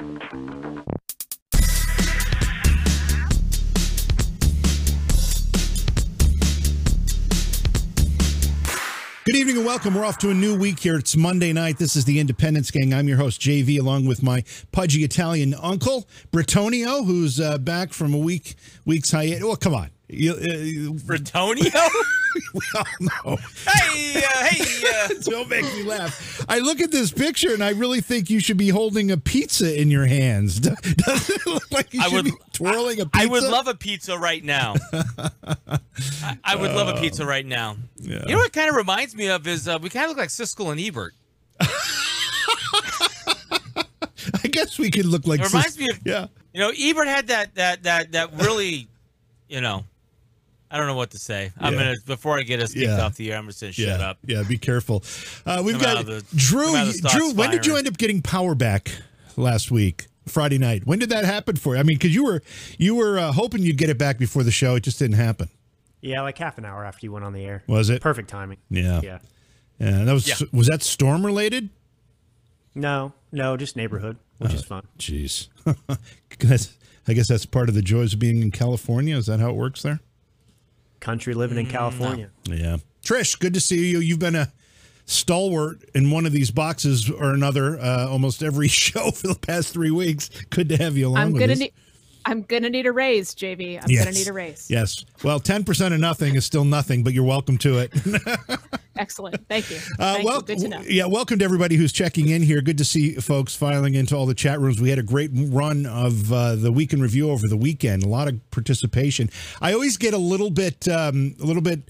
Good evening and welcome. We're off to a new week here. It's Monday night. This is the Independence Gang. I'm your host, JV, along with my pudgy Italian uncle, Bretonio, who's uh, back from a week week's hiatus. Oh, come on. You, uh, Bretonio? we all know. hey, uh, hey. Uh. Don't make me laugh. I look at this picture and I really think you should be holding a pizza in your hands. Does it look like you I should would- be twirling a pizza? I would love a pizza right now. I, I would love a pizza right now. Yeah. You know what kind of reminds me of is uh, we kind of look like Siskel and Ebert. I guess we could look like. It reminds me of Yeah. you know Ebert had that that that that really, you know, I don't know what to say. I'm Yeah. gonna before I get us kicked Yeah. off the air. I'm just gonna Yeah, shut up. yeah. Be careful. Uh, we've Come got the- Drew. come out of the stocks Drew, when did you end up getting power back last week, Friday night? When did that happen for you? I mean, because you were you were uh, hoping you'd get it back before the show. It just didn't happen. Yeah, like half an hour after you went on the air. Was it? Perfect timing. Yeah. Yeah. Yeah. That was Yeah. was that storm related? No, no, just neighborhood, which is fun. Jeez. I guess that's part of the joys of being in California. Is that how it works there? Country living in California. Yeah. Trish, good to see you. You've been a stalwart in one of these boxes or another uh, almost every show for the past three weeks. Good to have you along I'm with gonna us. need. I'm gonna need a raise, JV. I'm gonna need a raise. Yes. Well, 10% of nothing is still nothing, but you're welcome to it. Excellent. Thank you. Uh, Thank well, you. Good to know. Yeah, welcome to everybody who's checking in here. Good to see folks filing into all the chat rooms. We had a great run of uh, the week in review over the weekend. A lot of participation. I always get a little bit, um, a little bit.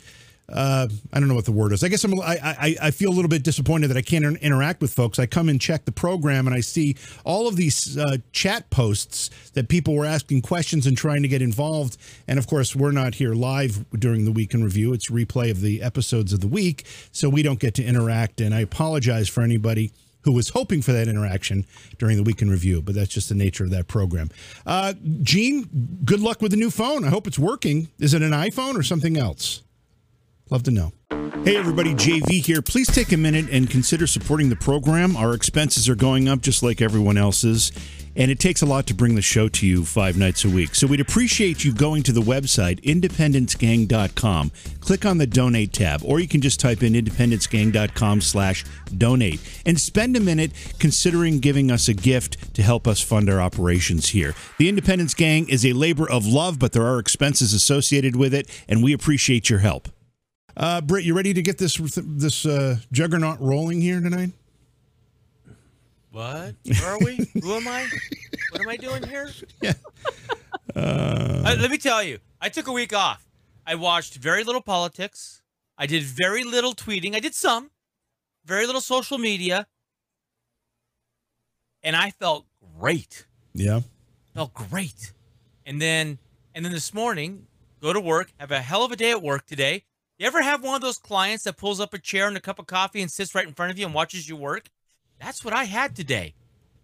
Uh, I don't know what the word is. I guess I'm, I, I, I feel a little bit disappointed that I can't in- interact with folks. I come and check the program and I see all of these uh, chat posts that people were asking questions and trying to get involved. And of course, we're not here live during the week in review. It's replay of the episodes of the week, so we don't get to interact. And I apologize for anybody who was hoping for that interaction during the week in review, but that's just the nature of that program. Uh, Gene, good luck with the new phone. I hope it's working. Is it an iPhone or something else? Love to know. Hey, everybody, JV here. Please take a minute and consider supporting the program. Our expenses are going up just like everyone else's, and it takes a lot to bring the show to you five nights a week. So we'd appreciate you going to the website, independencegang.com. Click on the donate tab, or you can just type in independencegang.com slash donate and spend a minute considering giving us a gift to help us fund our operations here. The Independence Gang is a labor of love, but there are expenses associated with it, and we appreciate your help. Uh, Britt, you ready to get this this uh, juggernaut rolling here tonight? What? Where are we? Who am I? What am I doing here? Yeah. Uh, let me tell you, I took a week off. I watched very little politics. I did very little tweeting. I did some, very little social media, and I felt great. Yeah. Felt great. And then, and then this morning, go to work. Have a hell of a day at work today. You ever have one of those clients that pulls up a chair and a cup of coffee and sits right in front of you and watches you work? That's what I had today.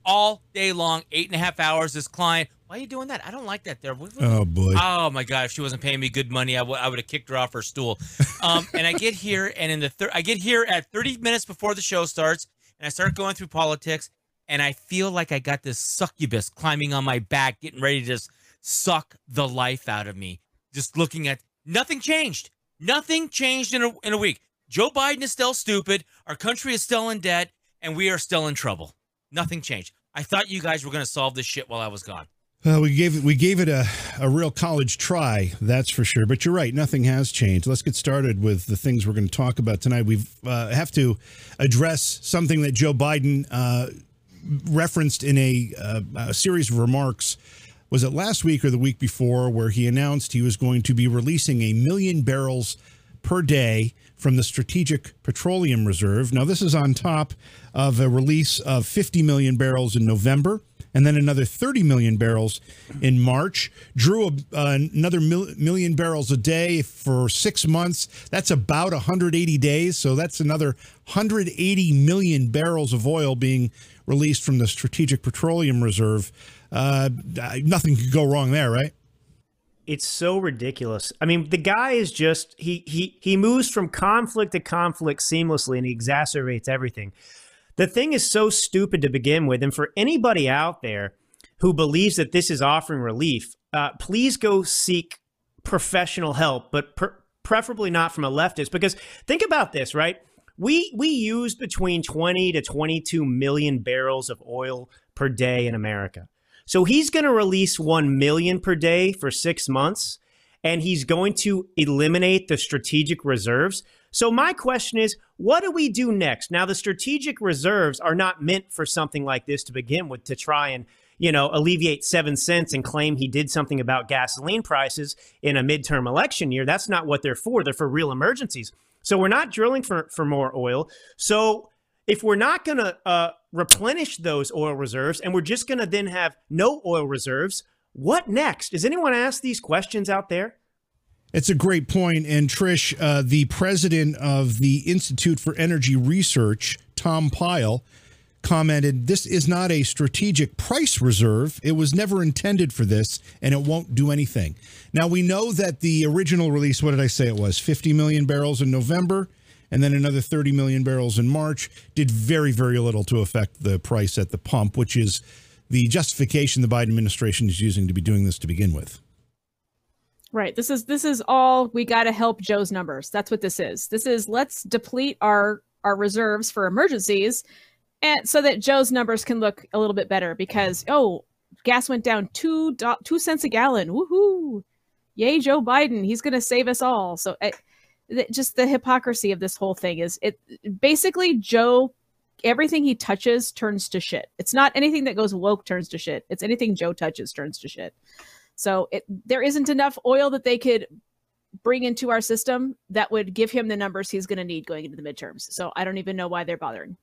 All day long, eight and a half hours. This client, why are you doing that? I don't like that there. Oh boy. Oh my god! If she wasn't paying me good money, I would I would have kicked her off her stool. Um, and I get here, and in the thir- I get here at 30 minutes before the show starts, and I start going through politics, and I feel like I got this succubus climbing on my back, getting ready to just suck the life out of me. Just looking at nothing changed. Nothing changed in a in a week. Joe Biden is still stupid. Our country is still in debt, and we are still in trouble. Nothing changed. I thought you guys were going to solve this shit while I was gone. We gave it we gave it a, a real college try, that's for sure. But you're right, nothing has changed. Let's get started with the things we're going to talk about tonight. We uh, have to address something that Joe Biden uh, referenced in a, uh, a series of remarks. Was it last week or the week before, where he announced he was going to be releasing a million barrels per day from the Strategic Petroleum Reserve? Now, this is on top of a release of 50 million barrels in November and then another 30 million barrels in March. Drew a, uh, another mil- million barrels a day for six months. That's about 180 days. So that's another 180 million barrels of oil being released from the Strategic Petroleum Reserve. Uh, nothing could go wrong there, right? It's so ridiculous. I mean, the guy is just he he he moves from conflict to conflict seamlessly and he exacerbates everything. The thing is so stupid to begin with. And for anybody out there who believes that this is offering relief, uh, please go seek professional help, but per- preferably not from a leftist. Because think about this, right? We we use between 20 to 22 million barrels of oil per day in America. So he's going to release 1 million per day for 6 months and he's going to eliminate the strategic reserves. So my question is, what do we do next? Now the strategic reserves are not meant for something like this to begin with to try and you know, alleviate seven cents and claim he did something about gasoline prices in a midterm election year. That's not what they're for. They're for real emergencies. So we're not drilling for, for more oil. So if we're not going to uh, replenish those oil reserves and we're just going to then have no oil reserves, what next? Does anyone ask these questions out there? It's a great point. And Trish, uh, the president of the Institute for Energy Research, Tom Pyle, commented, This is not a strategic price reserve. It was never intended for this, and it won't do anything. Now, we know that the original release, what did I say it was? 50 million barrels in November, and then another 30 million barrels in March, did very, very little to affect the price at the pump, which is the justification the Biden administration is using to be doing this to begin with. Right. This is this is all we got to help Joe's numbers. That's what this is. This is let's deplete our our reserves for emergencies and so that Joe's numbers can look a little bit better because oh, gas went down two do- two cents a gallon. Woohoo! Yay, Joe Biden! He's going to save us all. So it, just the hypocrisy of this whole thing is it basically Joe. Everything he touches turns to shit. It's not anything that goes woke turns to shit. It's anything Joe touches turns to shit. So it, there isn't enough oil that they could bring into our system that would give him the numbers he's going to need going into the midterms. So I don't even know why they're bothering.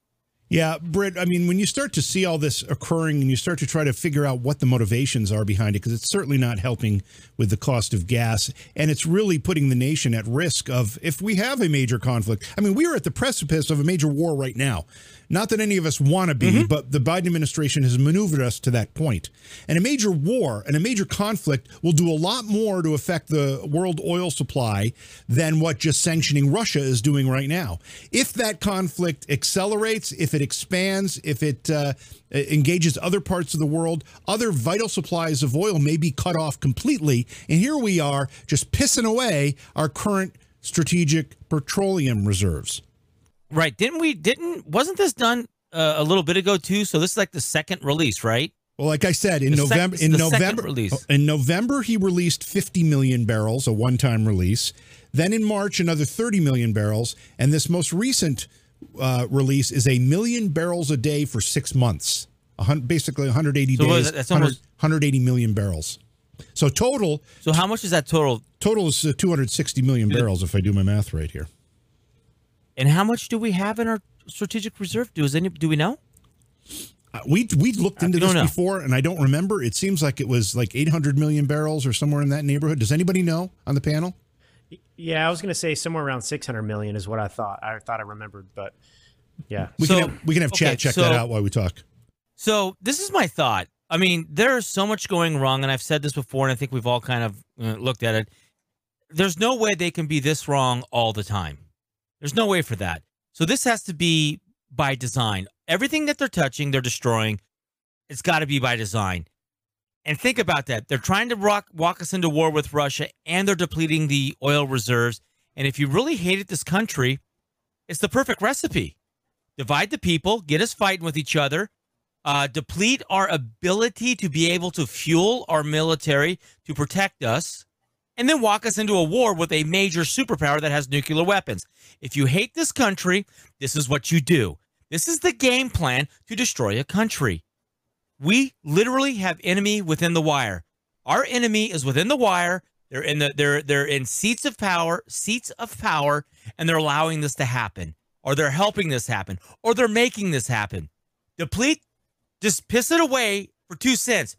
Yeah, Britt, I mean, when you start to see all this occurring and you start to try to figure out what the motivations are behind it, because it's certainly not helping with the cost of gas, and it's really putting the nation at risk of if we have a major conflict. I mean, we are at the precipice of a major war right now. Not that any of us want to be, mm-hmm. but the Biden administration has maneuvered us to that point. And a major war and a major conflict will do a lot more to affect the world oil supply than what just sanctioning Russia is doing right now. If that conflict accelerates, if it expands, if it uh, engages other parts of the world, other vital supplies of oil may be cut off completely. And here we are just pissing away our current strategic petroleum reserves. Right? Didn't we? Didn't wasn't this done uh, a little bit ago too? So this is like the second release, right? Well, like I said, in the November, sec- in November, release. in November, he released 50 million barrels, a one-time release. Then in March, another 30 million barrels, and this most recent uh, release is a million barrels a day for six months, basically 180 so days. That's almost 180 million barrels. So total. So how much is that total? Total is uh, 260 million barrels, if I do my math right here. And how much do we have in our strategic reserve? Do any do we know? Uh, we we looked into this know. before, and I don't remember. It seems like it was like 800 million barrels or somewhere in that neighborhood. Does anybody know on the panel? Yeah, I was going to say somewhere around 600 million is what I thought. I thought I remembered, but yeah, we so, can have, we can have okay, chat check so, that out while we talk. So this is my thought. I mean, there's so much going wrong, and I've said this before, and I think we've all kind of uh, looked at it. There's no way they can be this wrong all the time. There's no way for that. So this has to be by design. Everything that they're touching, they're destroying. It's got to be by design. And think about that. They're trying to rock, walk us into war with Russia and they're depleting the oil reserves. And if you really hated this country, it's the perfect recipe. Divide the people, get us fighting with each other, uh, deplete our ability to be able to fuel our military to protect us, and then walk us into a war with a major superpower that has nuclear weapons. If you hate this country, this is what you do. This is the game plan to destroy a country. We literally have enemy within the wire. Our enemy is within the wire. They're in the they're they're in seats of power, seats of power, and they're allowing this to happen. Or they're helping this happen, or they're making this happen. Deplete, just piss it away for two cents.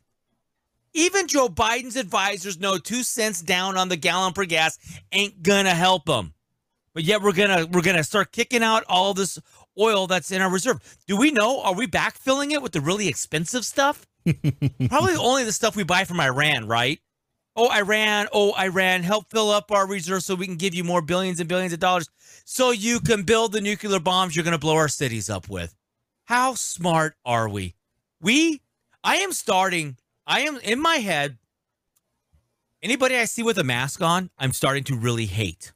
Even Joe Biden's advisors know two cents down on the gallon per gas ain't gonna help them. But yet we're gonna we're gonna start kicking out all this oil that's in our reserve. Do we know? Are we backfilling it with the really expensive stuff? Probably only the stuff we buy from Iran, right? Oh, Iran, oh, Iran, help fill up our reserves so we can give you more billions and billions of dollars so you can build the nuclear bombs you're going to blow our cities up with. How smart are we? We, I am starting, I am in my head. Anybody I see with a mask on, I'm starting to really hate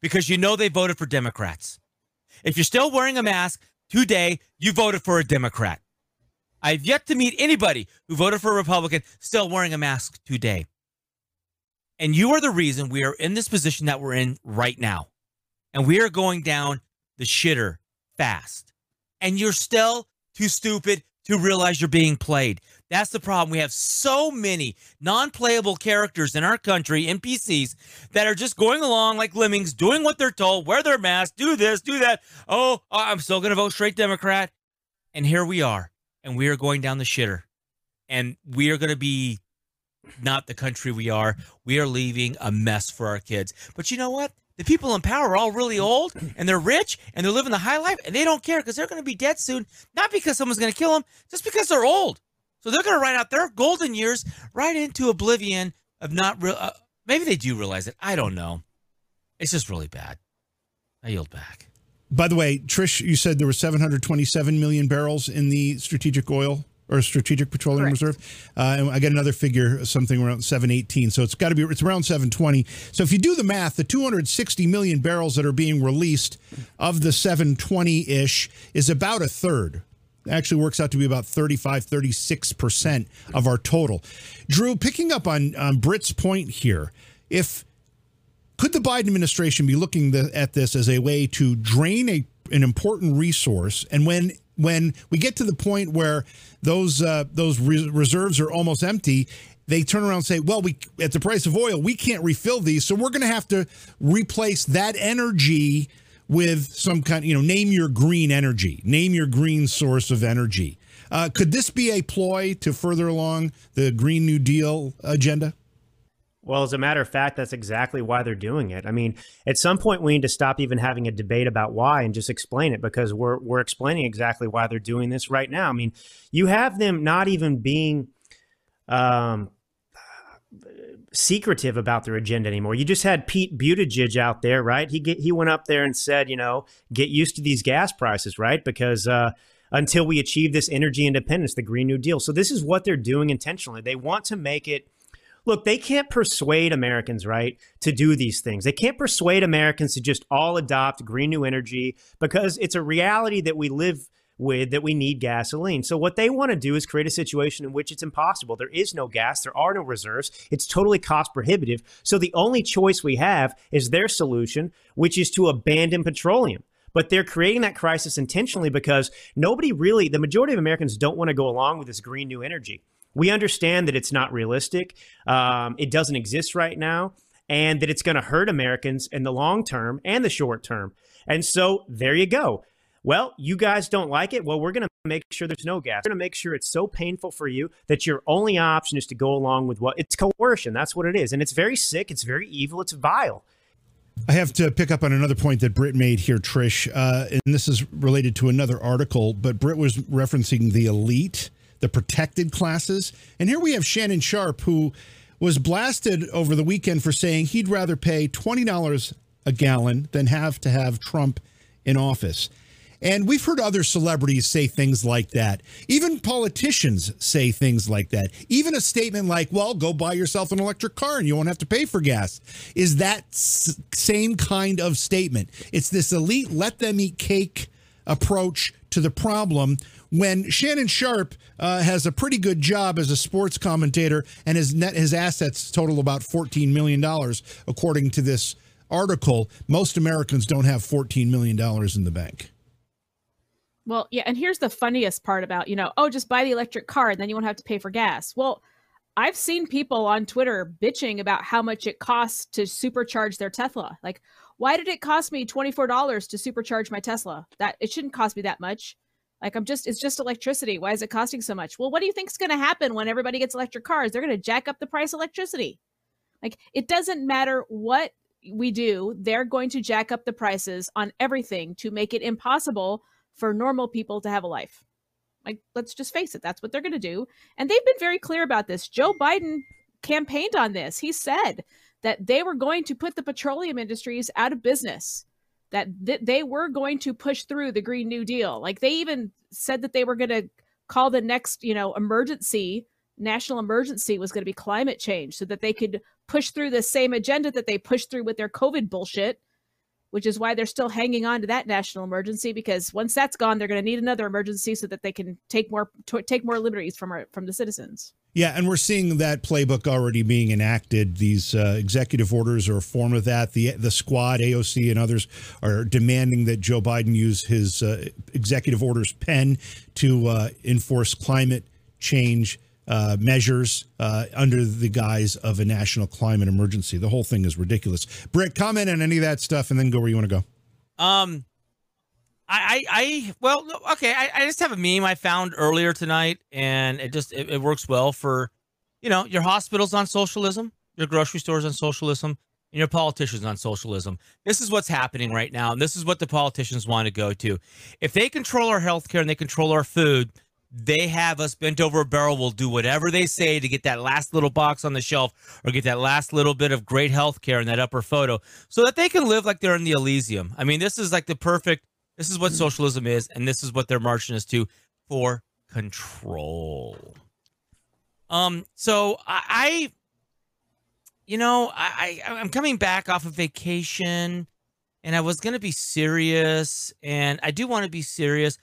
because you know they voted for Democrats. If you're still wearing a mask today, you voted for a Democrat. I've yet to meet anybody who voted for a Republican still wearing a mask today. And you are the reason we are in this position that we're in right now. And we are going down the shitter fast. And you're still too stupid to realize you're being played. That's the problem. We have so many non playable characters in our country, NPCs, that are just going along like lemmings, doing what they're told, wear their mask, do this, do that. Oh, uh, I'm still going to vote straight Democrat. And here we are. And we are going down the shitter. And we are going to be not the country we are. We are leaving a mess for our kids. But you know what? The people in power are all really old and they're rich and they're living the high life and they don't care because they're going to be dead soon. Not because someone's going to kill them, just because they're old. So they're going to write out their golden years right into oblivion of not real. Uh, maybe they do realize it. I don't know. It's just really bad. I yield back. By the way, Trish, you said there were 727 million barrels in the strategic oil or strategic petroleum Correct. reserve. Uh, and I got another figure, something around 718. So it's got to be, it's around 720. So if you do the math, the 260 million barrels that are being released of the 720 ish is about a third. Actually works out to be about 35, 36% of our total. Drew, picking up on, on Britt's point here, if could the Biden administration be looking the, at this as a way to drain a an important resource, and when when we get to the point where those uh, those re- reserves are almost empty, they turn around and say, "Well, we at the price of oil, we can't refill these, so we're going to have to replace that energy with some kind, you know, name your green energy, name your green source of energy." Uh, could this be a ploy to further along the Green New Deal agenda? Well, as a matter of fact, that's exactly why they're doing it. I mean, at some point, we need to stop even having a debate about why and just explain it because we're we're explaining exactly why they're doing this right now. I mean, you have them not even being um, secretive about their agenda anymore. You just had Pete Buttigieg out there, right? He get, he went up there and said, you know, get used to these gas prices, right? Because uh, until we achieve this energy independence, the Green New Deal. So this is what they're doing intentionally. They want to make it look, they can't persuade Americans, right, to do these things. They can't persuade Americans to just all adopt green new energy because it's a reality that we live with that we need gasoline. So what they want to do is create a situation in which it's impossible. There is no gas, there are no reserves. It's totally cost prohibitive. So the only choice we have is their solution, which is to abandon petroleum. But they're creating that crisis intentionally because nobody really, the majority of Americans don't want to go along with this green new energy. We understand that it's not realistic. Um, it doesn't exist right now, and that it's going to hurt Americans in the long term and the short term. And so there you go. Well, you guys don't like it. Well, we're going to make sure there's no gas. We're going to make sure it's so painful for you that your only option is to go along with what it's coercion. That's what it is. And it's very sick. It's very evil. It's vile. I have to pick up on another point that Britt made here, Trish, uh, and this is related to another article, but Britt was referencing the elite the protected classes. And here we have Shannon Sharpe, who was blasted over the weekend for saying he'd rather pay $20 a gallon than have to have Trump in office. And we've heard other celebrities say things like that. Even politicians say things like that. Even a statement like, well, go buy yourself an electric car and you won't have to pay for gas is that s- same kind of statement. It's this elite, let them eat cake approach to the problem when Shannon Sharpe uh, has a pretty good job as a sports commentator and his net his assets total about 14 million dollars according to this article most Americans don't have 14 million dollars in the bank well yeah and here's the funniest part about you know oh just buy the electric car and then you won't have to pay for gas well I've seen people on Twitter bitching about how much it costs to supercharge their Tesla. Like, why did it cost me $24 to supercharge my Tesla? That it shouldn't cost me that much. Like I'm just it's just electricity. Why is it costing so much? Well, what do you think is going to happen when everybody gets electric cars? They're going to jack up the price of electricity. Like it doesn't matter what we do, they're going to jack up the prices on everything to make it impossible for normal people to have a life. Like let's just face it, that's what they're going to do. And they've been very clear about this. Joe Biden campaigned on this. He said that they were going to put the petroleum industries out of business that th- they were going to push through the Green New Deal. Like they even said that they were going to call the next, you know, emergency, national emergency was going to be climate change so that they could push through the same agenda that they pushed through with their COVID bullshit, which is why they're still hanging on to that national emergency because once that's gone, they're going to need another emergency so that they can take more t- take more liberties from our, from the citizens. Yeah, and we're seeing that playbook already being enacted. These uh, executive orders are a form of that. The the squad, AOC, and others are demanding that Joe Biden use his uh, executive orders pen to uh, enforce climate change uh, measures uh, under the guise of a national climate emergency. The whole thing is ridiculous. Britt, comment on any of that stuff, and then go where you want to go. Um, I, I, well, okay. I, I just have a meme I found earlier tonight, and it just it, it works well for, you know, your hospitals on socialism, your grocery stores on socialism, and your politicians on socialism. This is what's happening right now, and this is what the politicians want to go to. If they control our healthcare and they control our food, they have us bent over a barrel. We'll do whatever they say to get that last little box on the shelf or get that last little bit of great health care in that upper photo so that they can live like they're in the Elysium. I mean, this is like the perfect this is what socialism is, and this is what they're marching us to for control. Um, so I, you know, I, I I'm coming back off of vacation, and I was gonna be serious, and I do want to be serious,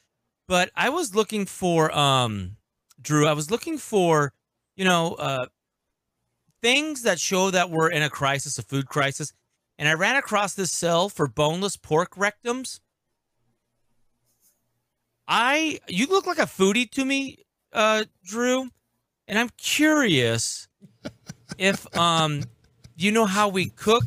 but I was looking for um, Drew. I was looking for, you know, uh, things that show that we're in a crisis, a food crisis, and I ran across this cell for boneless pork rectums I you look like a foodie to me, uh, Drew, and I'm curious if um you know how we cook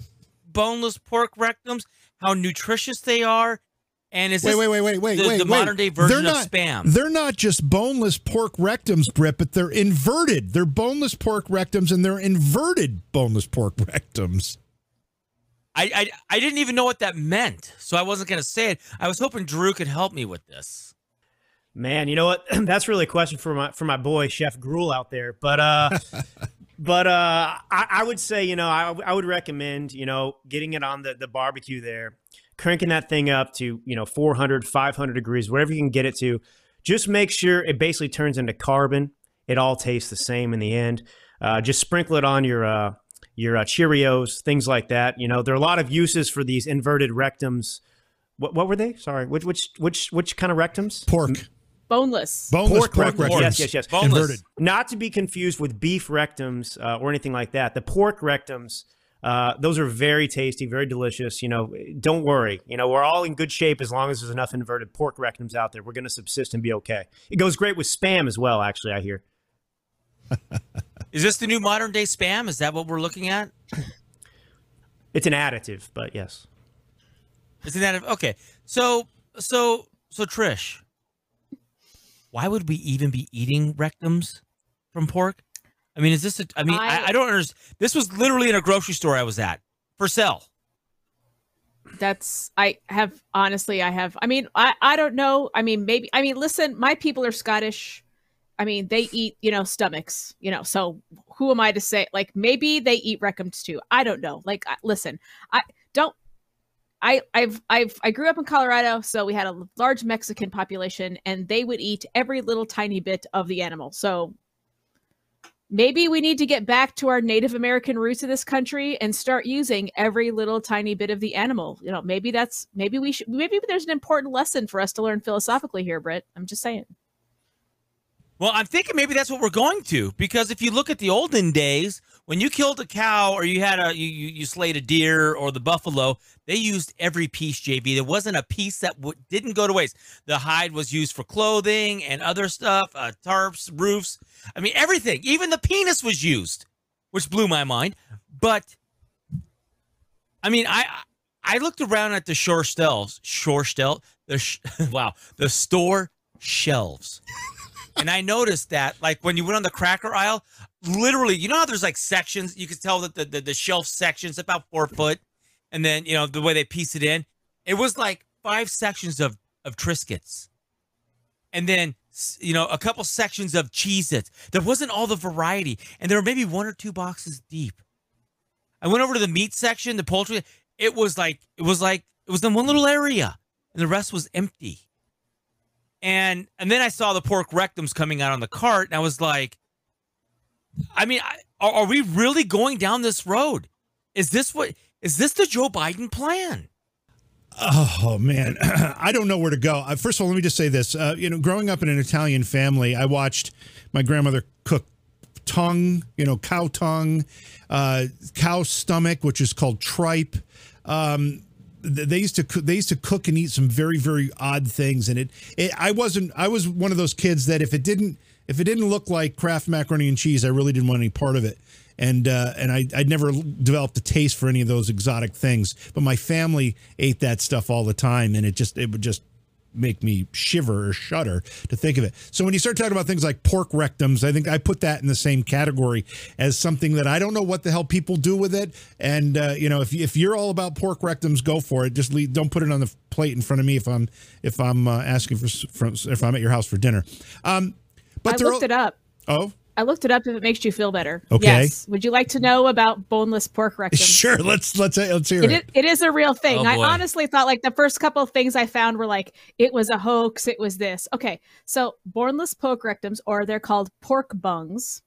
boneless pork rectums, how nutritious they are, and is wait, wait, wait, wait, wait, the, wait, the modern day version not, of spam? They're not just boneless pork rectums, Britt, but they're inverted. They're boneless pork rectums, and they're inverted boneless pork rectums. I, I I didn't even know what that meant, so I wasn't going to say it. I was hoping Drew could help me with this. Man, you know what? That's really a question for my for my boy Chef Gruel out there. But uh, but uh, I, I, would say you know I, I would recommend you know getting it on the the barbecue there, cranking that thing up to you know 400, 500 degrees, wherever you can get it to. Just make sure it basically turns into carbon. It all tastes the same in the end. Uh, just sprinkle it on your uh, your uh, Cheerios, things like that. You know, there are a lot of uses for these inverted rectums. What, what were they? Sorry, which which which which kind of rectums? Pork. Boneless. Boneless pork, pork rectums. Yes, yes, yes. Boneless. Inverted. Not to be confused with beef rectums uh, or anything like that. The pork rectums, uh, those are very tasty, very delicious. You know, don't worry. You know, we're all in good shape as long as there's enough inverted pork rectums out there. We're going to subsist and be okay. It goes great with spam as well, actually, I hear. Is this the new modern day spam? Is that what we're looking at? It's an additive, but yes. It's an additive. Okay. So, so, so Trish, why would we even be eating rectums from pork? I mean, is this? A, I mean, I, I, don't understand. This was literally in a grocery store I was at for sale. That's I have honestly I have I mean I I don't know I mean maybe I mean listen my people are Scottish I mean they eat you know stomachs you know so who am I to say like maybe they eat rectums too I don't know like listen I don't I I've I've I grew up in Colorado, so we had a large Mexican population, and they would eat every little tiny bit of the animal. So maybe we need to get back to our Native American roots of this country and start using every little tiny bit of the animal. You know, maybe that's maybe we should maybe there's an important lesson for us to learn philosophically here, Britt. I'm just saying. Well, I'm thinking maybe that's what we're going to because if you look at the olden days, when you killed a cow or you had a you you slayed a deer or the buffalo, they used every piece. JV, there wasn't a piece that w- didn't go to waste. The hide was used for clothing and other stuff, uh, tarps, roofs. I mean, everything. Even the penis was used, which blew my mind. But I mean, I I looked around at the shore shelves, shore shelf, the sh- wow, the store shelves and I noticed that, like, when you went on the cracker aisle, literally, you know how there's like sections? You could tell that the, the, the shelf section's about four foot. And then, you know, the way they piece it in, it was like five sections of, of Triscuits. And then, you know, a couple sections of Cheez Its. There wasn't all the variety. And there were maybe one or two boxes deep. I went over to the meat section, the poultry. It was like, it was like, it was in one little area, and the rest was empty. And and then I saw the pork rectums coming out on the cart, and I was like, I mean, are, are we really going down this road? Is this what is this the Joe Biden plan? Oh man, I don't know where to go. Uh, first of all, let me just say this. Uh, you know, growing up in an Italian family, I watched my grandmother cook tongue, you know, cow tongue, uh, cow stomach, which is called tripe. Um, they used to they used to cook and eat some very very odd things, and it, it I wasn't I was one of those kids that if it didn't if it didn't look like Kraft macaroni and cheese, I really didn't want any part of it. And uh, and I I'd never developed a taste for any of those exotic things, but my family ate that stuff all the time, and it just it would just make me shiver or shudder to think of it. So when you start talking about things like pork rectums, I think I put that in the same category as something that I don't know what the hell people do with it. And uh, you know, if if you're all about pork rectums, go for it. Just leave, don't put it on the plate in front of me if I'm if I'm uh, asking for, for if I'm at your house for dinner. Um, but I looked it up. Oh. I looked it up if it makes you feel better. Okay. Yes. Would you like to know about boneless pork rectum? Sure. Let's let's uh, let's hear it. It is, it is a real thing. Oh, I honestly thought like the first couple of things I found were like it was a hoax. It was this. Okay. So boneless pork rectums, or they're called pork bungs,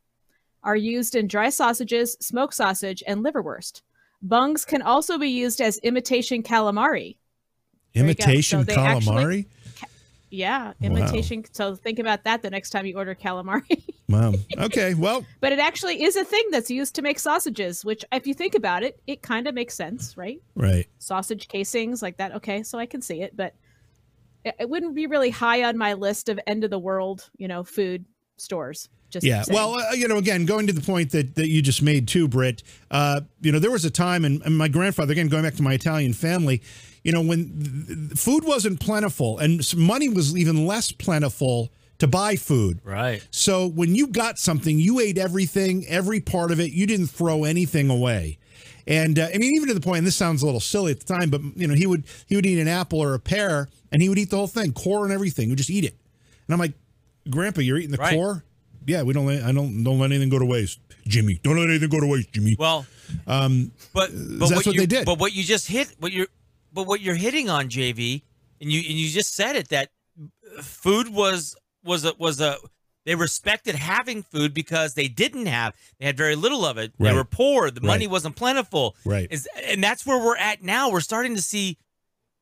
are used in dry sausages, smoked sausage, and liverwurst. Bungs can also be used as imitation calamari. There you go. Imitation So they actually- calamari. Yeah, imitation. So think about that the next time you order calamari. Wow. Okay. Well, but it actually is a thing that's used to make sausages, which, if you think about it, it kind of makes sense, right? right. Sausage casings like that. Okay, so I can see it, but it, it wouldn't be really high on my list of end of the world, you know, food stores. Just Yeah. saying. Well, uh, you know, again, going to the point that, that you just made too, Britt, uh, you know, there was a time, and, and my grandfather, again, going back to my Italian family, you know, when food wasn't plentiful and money was even less plentiful to buy food. Right. So when you got something, you ate everything, every part of it. You didn't throw anything away. And uh, I mean, even to the point, and this sounds a little silly at the time, but you know, he would he would eat an apple or a pear, and he would eat the whole thing, core and everything. He would just eat it. And I'm like, Grandpa, you're eating the Right. core? Yeah, we don't. Let, I don't don't let anything go to waste, Jimmy. Don't let anything go to waste, Jimmy. Well, um, but but that's what you, they did. But what you just hit, what you're, but what you're hitting on, JV, and you and you just said it that food was was a was a they respected having food because they didn't have they had very little of it. They were poor. The money wasn't plentiful. Right. Is and that's where we're at now. We're starting to see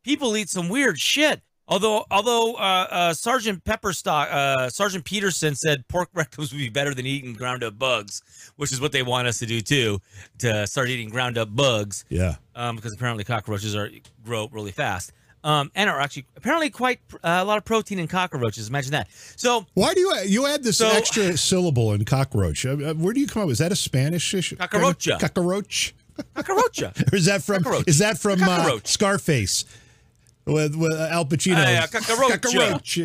people eat some weird shit. Although, although uh, uh, Sergeant Pepperstock, uh, Sergeant Peterson said pork rectums would be better than eating ground up bugs, which is what they want us to do too, to start eating ground up bugs, yeah. um, because apparently cockroaches are grow really fast, um, and are actually apparently quite uh, a lot of protein in cockroaches. Imagine that. So Why do you you add this So- extra syllable in cockroach? Uh, uh, where do you come up? Is that a Spanish issue? Cucaracha. Cockroach. cockroacha. Is that from Cockroach. is that from uh, Cockroach. Scarface with with uh, Al Pacino. Hey, uh, cockroach. Cockroach.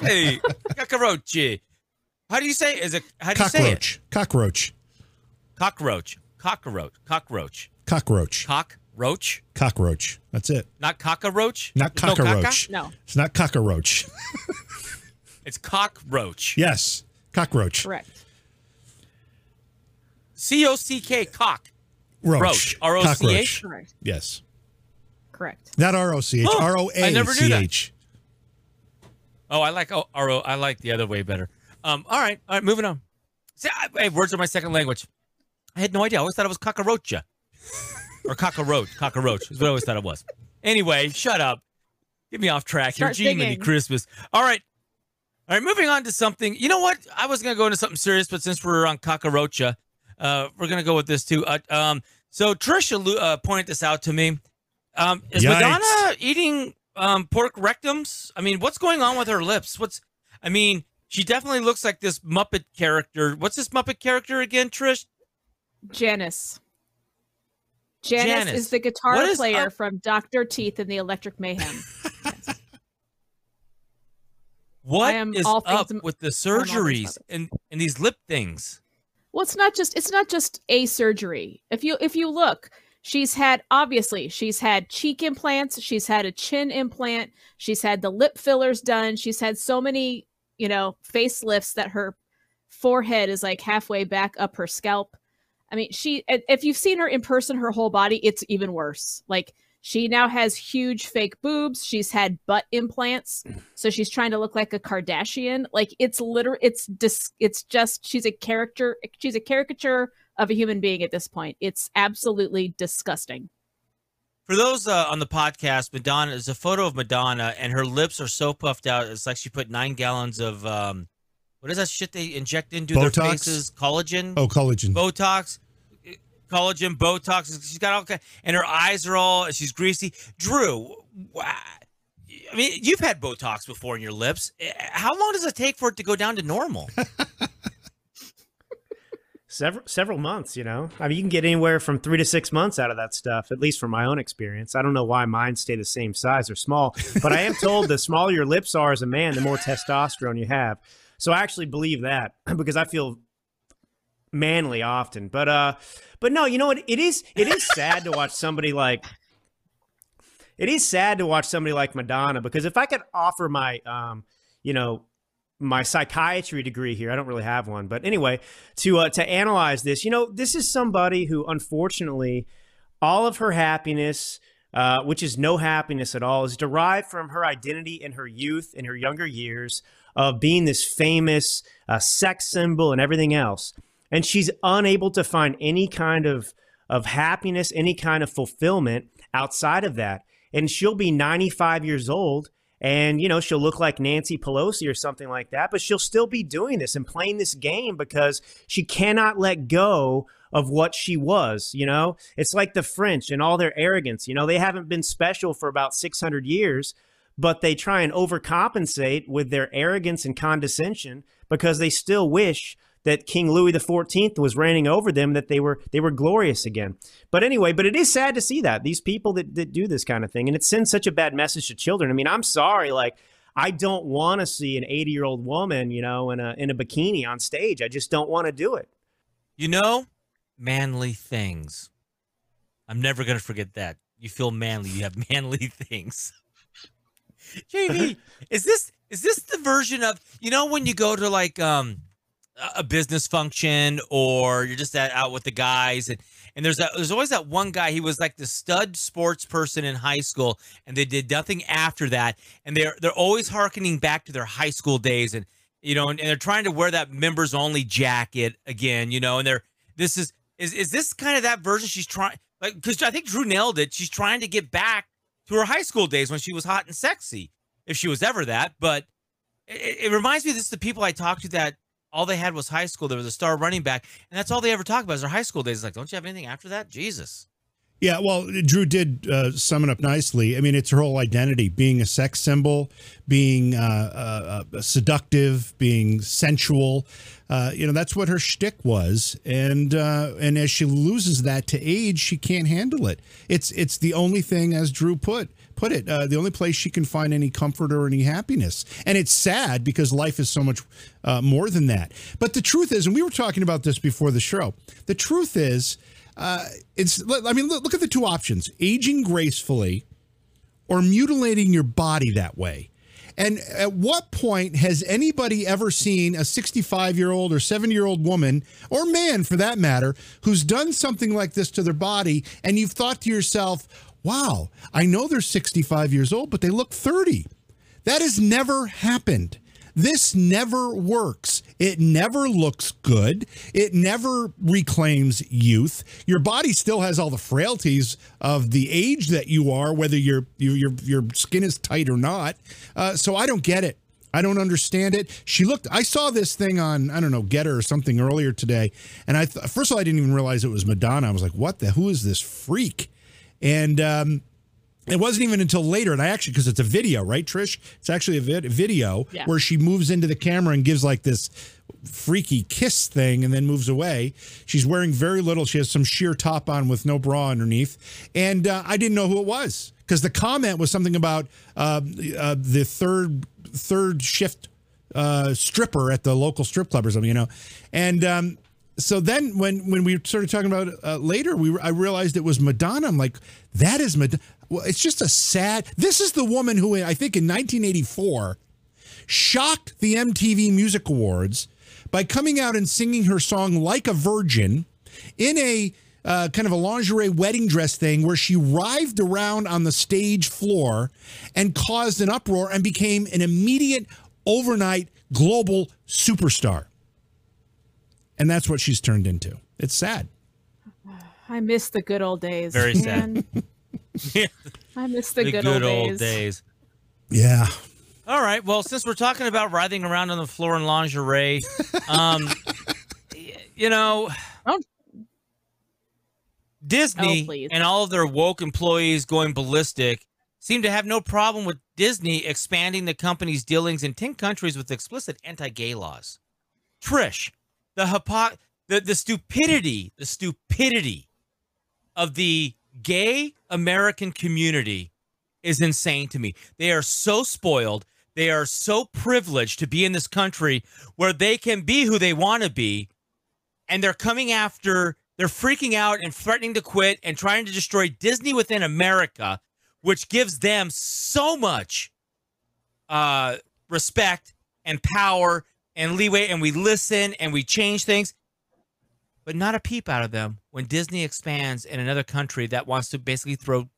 hey, cockroach. How do you say? Is it how do cockroach. you say it? Cockroach. Cockroach. Cockroach. Cockroach. Cockroach. Cockroach. Cockroach. Cockroach. That's it. Not cockroach. Not cockroach. No, no. It's not cockroach. it's cockroach. Yes, cockroach. Correct. C O C K cock. Roach. R O C H. Yes. Correct. Not R O C H. Huh. R O I A never knew C that. H. Oh, I like oh, R O. I like the other way better. Um. All right. All right. Moving on. See, I, hey, words are my second language. I had no idea. I always thought it was cockroacha or cockroach. Cockroach is what I always thought it was. Anyway, shut up. Get me off track here. Start Gee, many. Christmas. All right. All right. Moving on to something. You know what? I was gonna go into something serious, but since we're on cockroacha, uh, we're gonna go with this too. Uh, um. So Trisha Lu- uh, pointed this out to me. Um, is Yikes. Madonna eating um pork rectums? I mean, what's going on with her lips? What's I mean, she definitely looks like this Muppet character. What's this Muppet character again, Trish? Janice. Janice, Janice. is the guitar What is player up- from Doctor Teeth and the Electric Mayhem. What I all up m- with the I'm all things surgeries and and these lip things? Well, it's not just it's not just a surgery. If you if you look, she's had obviously she's had cheek implants, she's had a chin implant, she's had the lip fillers done, she's had so many, you know, facelifts that her forehead is like halfway back up her scalp. I mean, she if you've seen her in person her whole body, it's even worse. Like She now has huge fake boobs. She's had butt implants, so she's trying to look like a Kardashian. Like it's literally, it's dis- it's just she's a character. She's a caricature of a human being at this point. It's absolutely disgusting. For those uh, on the podcast, Madonna is a photo of Madonna, and her lips are so puffed out. It's like she put nine gallons of um, what is that shit they inject into Botox? their faces? Collagen. Oh, collagen. Botox, collagen, Botox. She's got all kind, and her eyes are all. She's greasy. Drew, wow. I mean, you've had Botox before in your lips. Eh, How long does it take for it to go down to normal? Several several months, you know. I mean, you can get anywhere from three to six months out of that stuff. At least from my own experience. I don't know why mine stay the same size or small, but I am told the smaller your lips are as a man, the more testosterone you have. So I actually believe that because I feel manly often. But uh, but no, you know what? It is it is sad to watch somebody like. It is sad to watch somebody like Madonna because if I could offer my um, you know, my psychiatry degree here. I don't really have one, but anyway, to uh, to analyze this, you know, this is somebody who, unfortunately, all of her happiness, uh, which is no happiness at all, is derived from her identity in her youth, in her younger years, of being this famous uh, sex symbol and everything else, and she's unable to find any kind of of happiness, any kind of fulfillment outside of that, and she'll be 95 years old and you know she'll look like Nancy Pelosi or something like that, but she'll still be doing this and playing this game because she cannot let go of what she was. You know, it's like the French and all their arrogance. You know, they haven't been special for about 600 years, but they try and overcompensate with their arrogance and condescension because they still wish that King Louis XIV was reigning over them, that they were they were glorious again. But anyway, but it is sad to see that these people that, that do this kind of thing, and it sends such a bad message to children. I mean, I'm sorry, like I don't want to see an 80 year old woman, you know, in a in a bikini on stage. I just don't want to do it. You know, manly things. I'm never gonna forget that. You feel manly. You have manly things. JV, is this is this the version of you know when you go to like um a- business function or you're just out with the guys and and there's there's always that one guy he was like the stud sports person in high school and they did nothing after that and they're they're always harkening back to their high school days and you know and, and they're trying to wear that members only jacket again you know and they're this is is is this kind of that version she's trying like because I think Drew nailed it she's trying to get back to her high school days when she was hot and sexy if she was ever that but it, it reminds me of this the people I talked to that all they had was high school. There was a star running back, and that's all they ever talk about is their high school days. It's like, don't you have anything after that? Jesus. Yeah, well, Drew did uh, sum it up nicely. I mean, it's her whole identity being a sex symbol, being uh, uh, seductive, being sensual. Uh, you know, that's what her shtick was. And uh, and as she loses that to age, she can't handle it. It's it's the only thing, as Drew put put it, uh, the only place she can find any comfort or any happiness. And it's sad because life is so much more than that. But the truth is, and we were talking about this before the show. The truth is uh, it's I mean look, look at the two options: aging gracefully or mutilating your body that way. And at what point has anybody ever seen a 65 year old or 70 year old woman, or man for that matter, who's done something like this to their body, and you've thought to yourself, wow, I know they're 65 years old, but they look 30? That has never happened. This never works. It never looks good. It never reclaims youth. Your body still has all the frailties of the age that you are, whether your your your skin is tight or not. Uh, so I don't get it. I don't understand it. She looked. I saw this thing on I don't know GETTR or something earlier today, and I first of all I didn't even realize it was Madonna. I was like, what the? Who is this freak? And um, it wasn't even until later, and I actually, because it's a video, right, Trish? It's actually a vid- video Yeah. where she moves into the camera and gives like this freaky kiss thing and then moves away. She's wearing very little. She has some sheer top on with no bra underneath. And uh, I didn't know who it was because the comment was something about uh, uh, the third third shift uh, stripper at the local strip club or something, you know. And um, so then when when we started talking about uh, later, we I realized it was Madonna. I'm like, that is Madonna. Well, it's just a sad. This is the woman who I think in 1984 shocked the MTV Music Awards by coming out and singing her song "Like a Virgin" in a uh, kind of a lingerie wedding dress thing where she writhed around on the stage floor and caused an uproar and became an immediate overnight global superstar. And that's what she's turned into. It's sad. I miss the good old days. Very sad. I miss the, the good, good, old, old days. days. Yeah. All right. Well, since we're talking about writhing around on the floor in lingerie, um, you know, Don't- Disney Oh, and all of their woke employees going ballistic seem to have no problem with Disney expanding the company's dealings in 10 countries with explicit anti-gay laws. Trish, the hypo- the the stupidity, the stupidity of the gay American community is insane to me. They are so spoiled. They are so privileged to be in this country where they can be who they want to be. And they're coming after, they're freaking out and threatening to quit and trying to destroy Disney within America, which gives them so much uh, respect and power and leeway. And we listen and we change things, but not a peep out of them when Disney expands in another country that wants to basically throw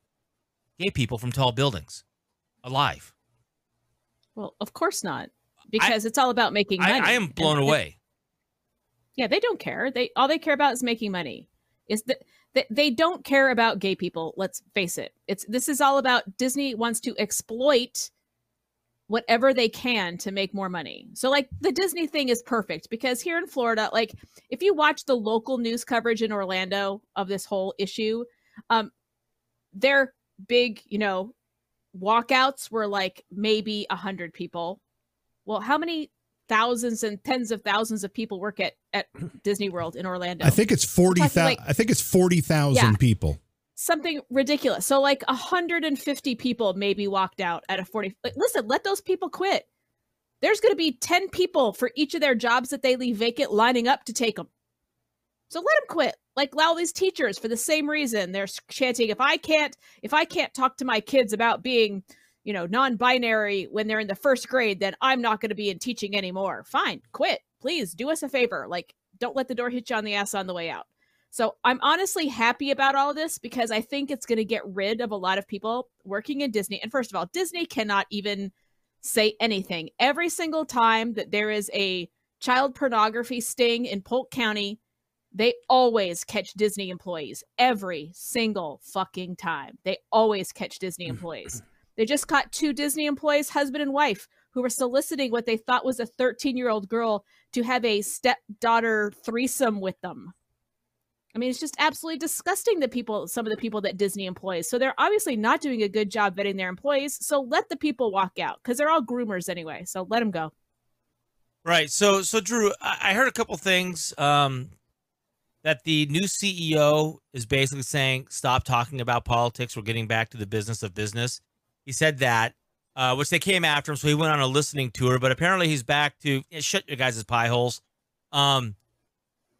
gay people from tall buildings alive. Well, of course not, because it's all about making money. I, I am blown away. Yeah, they don't care. They all they care about is making money. Is that they, they don't care about gay people? Let's face it. It's this is all about Disney wants to exploit whatever they can to make more money. So like the Disney thing is perfect because here in Florida, like if you watch the local news coverage in Orlando of this whole issue, um their big, you know, walkouts were like maybe a hundred people. Well, how many thousands and tens of thousands of people work at at Disney World in Orlando? I think it's 40,000 like- I think it's 40,000 Yeah. people. Something ridiculous. So like 150 people maybe walked out at a 40. Like, listen, let those people quit. There's going to be 10 people for each of their jobs that they leave vacant lining up to take them. So let them quit. Like all these teachers for the same reason they're chanting if I can't if I can't talk to my kids about being, you know, non-binary when they're in the first grade, then I'm not going to be in teaching anymore. Fine, quit. Please do us a favor. Like don't let the door hit you on the ass on the way out. So I'm honestly happy about all this because I think it's going to get rid of a lot of people working in Disney. And first of all, Disney cannot even say anything. Every single time that there is a child pornography sting in Polk County, they always catch Disney employees. Every single fucking time. They always catch Disney mm. employees. They just caught two Disney employees, husband and wife, who were soliciting what they thought was a 13 year old girl to have a stepdaughter threesome with them. I mean, it's just absolutely disgusting that people, some of the people that Disney employs. So they're obviously not doing a good job vetting their employees. So let the people walk out because they're all groomers anyway. So let them go. Right. So, so Drew, I, I heard a couple things. Um, that the new CEO is basically saying, "Stop talking about politics. We're getting back to the business of business." He said that, uh, which they came after him, so he went on a listening tour. But apparently, he's back to yeah, shut your guys' pie holes. Um,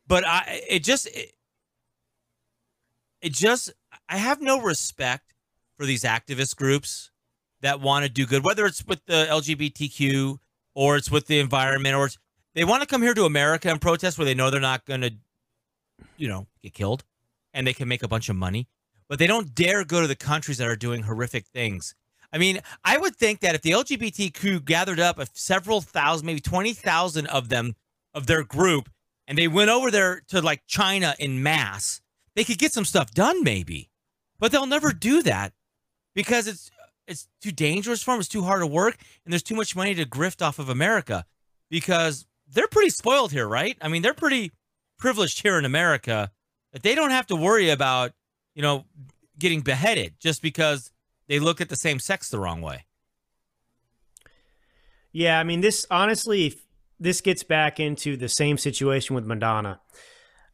but I, it just, it, it just, I have no respect for these activist groups that want to do good, whether it's with the LGBTQ or it's with the environment or they want to come here to America and protest where they know they're not going to, you know, get killed and they can make a bunch of money, but they don't dare go to the countries that are doing horrific things. I mean, I would think that if the LGBTQ gathered up several thousand, maybe 20,000 of them, of their group, and they went over there to like China in mass, they could get some stuff done maybe. But they'll never do that because it's it's too dangerous for them, it's too hard to work, and there's too much money to grift off of America because they're pretty spoiled here, right? I mean, they're pretty privileged here in America that they don't have to worry about, you know, getting beheaded just because they look at the same sex the wrong way. Yeah, I mean, this honestly, this gets back into the same situation with Madonna.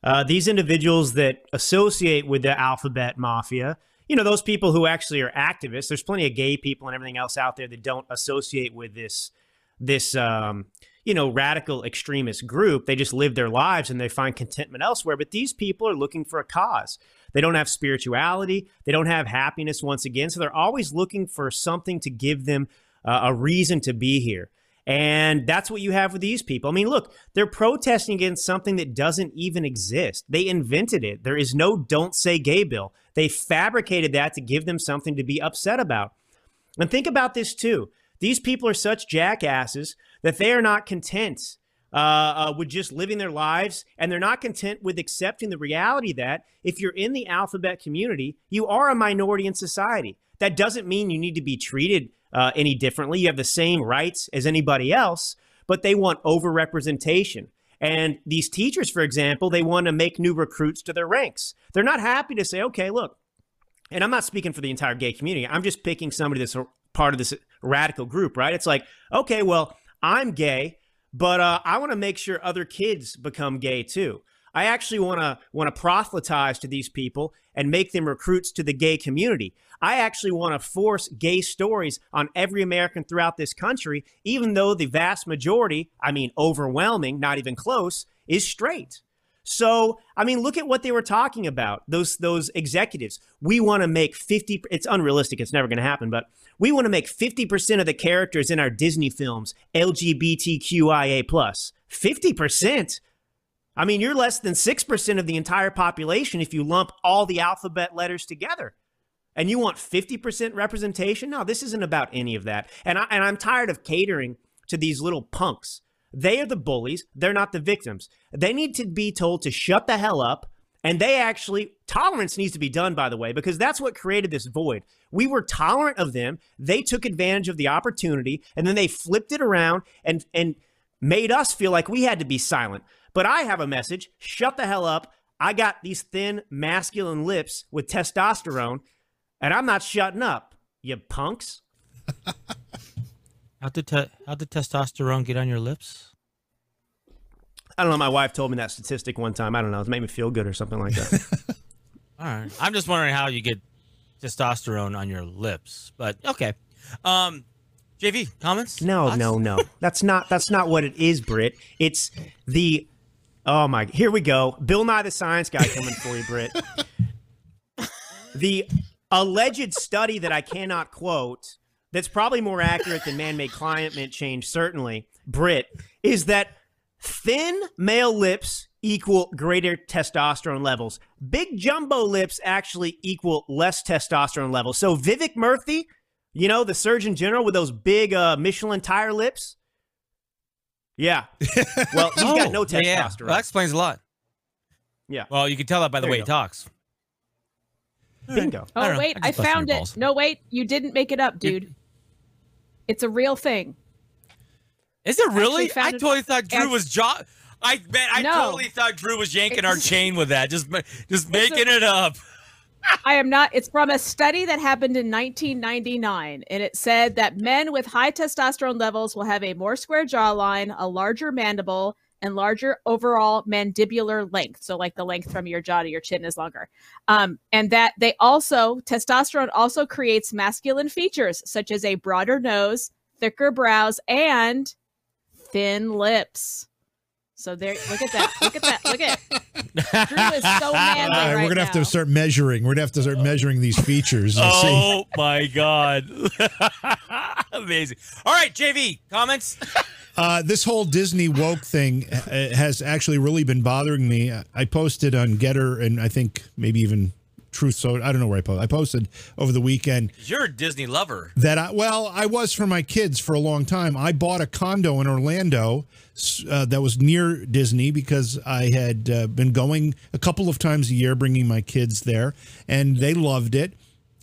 Uh, these individuals that associate with the alphabet mafia, you know, those people who actually are activists. There's plenty of gay people and everything else out there that don't associate with this, this, um, you know, radical extremist group. They just live their lives and they find contentment elsewhere. But these people are looking for a cause. They don't have spirituality. They don't have happiness once again. So they're always looking for something to give them uh, a reason to be here. And that's what you have with these people. I mean, look, they're protesting against something that doesn't even exist. They invented it. There is no don't say gay bill. They fabricated that to give them something to be upset about. And think about this too. These people are such jackasses that they are not content uh, uh, with just living their lives, and they're not content with accepting the reality that if you're in the alphabet community, you are a minority in society. That doesn't mean you need to be treated uh, any differently. You have the same rights as anybody else, but they want overrepresentation. And these teachers, for example, they want to make new recruits to their ranks. They're not happy to say, okay, look, and I'm not speaking for the entire gay community. I'm just picking somebody that's part of this radical group, right? It's like, okay, well, I'm gay, but uh, I want to make sure other kids become gay too. I actually want to want to proselytize to these people and make them recruits to the gay community. I actually want to force gay stories on every American throughout this country, even though the vast majority, I mean overwhelming, not even close, is straight. So, I mean, look at what they were talking about. Those those executives. We want to make 50 it's unrealistic, it's never going to happen, but we want to make 50% of the characters in our Disney films LGBTQIA+. 50%? I mean, you're less than 6% of the entire population if you lump all the alphabet letters together. And you want 50% representation? No, this isn't about any of that. And, I, and I'm tired of catering to these little punks. They are the bullies, they're not the victims. They need to be told to shut the hell up. And they actually, tolerance needs to be done, by the way, because that's what created this void. We were tolerant of them. They took advantage of the opportunity and then they flipped it around and, and made us feel like we had to be silent. But I have a message shut the hell up. I got these thin, masculine lips with testosterone, and I'm not shutting up, you punks. how did te- how did testosterone get on your lips? I don't know. My wife told me that statistic one time. I don't know. It made me feel good or something like that. All right. I'm just wondering how you get testosterone on your lips, but okay. Um, JV, comments? No, Thoughts? no, no. That's not that's not what it is, Brit. It's the Oh my! Here we go. Bill Nye the Science Guy coming for you, Britt. the alleged study that I cannot quote, that's probably more accurate than man-made climate change, certainly, Britt, is that thin male lips equal greater testosterone levels. Big jumbo lips actually equal less testosterone levels. So Vivek Murthy, you know, the Surgeon General with those big uh, Michelin tire lips, yeah. Well, he's oh, got no testosterone. Yeah. Well, that explains a lot. Yeah. Well, you can tell that by the there way he talks. Bingo. Oh, wait. I, I found it. No, wait. You didn't make it up, dude. It's a real thing. Is it really? I, I totally thought Drew was jaw. I man, I no. totally thought Drew was yanking our chain with that. Just, just making a, it up. I am not. It's from a study that happened in 1999, and it said that men with high testosterone levels will have a more square jawline, a larger mandible, and larger overall mandibular length. So, like the length from your jaw to your chin is longer. Um, and that they also, testosterone also creates masculine features such as a broader nose, thicker brows, and thin lips. So there, look at that. Look at that. Look at Drew is so manly right, We're gonna now. have to start measuring. We're gonna have to start measuring these features. oh my god, amazing! All right, JV, comments. Uh, this whole Disney woke thing uh, has actually really been bothering me. I posted on GETTR and I think maybe even Truth So I don't know where I posted. I posted over the weekend. You're a Disney lover. That I well, I was for my kids for a long time. I bought a condo in Orlando uh, that was near Disney because I had uh, been going a couple of times a year, bringing my kids there, and they loved it.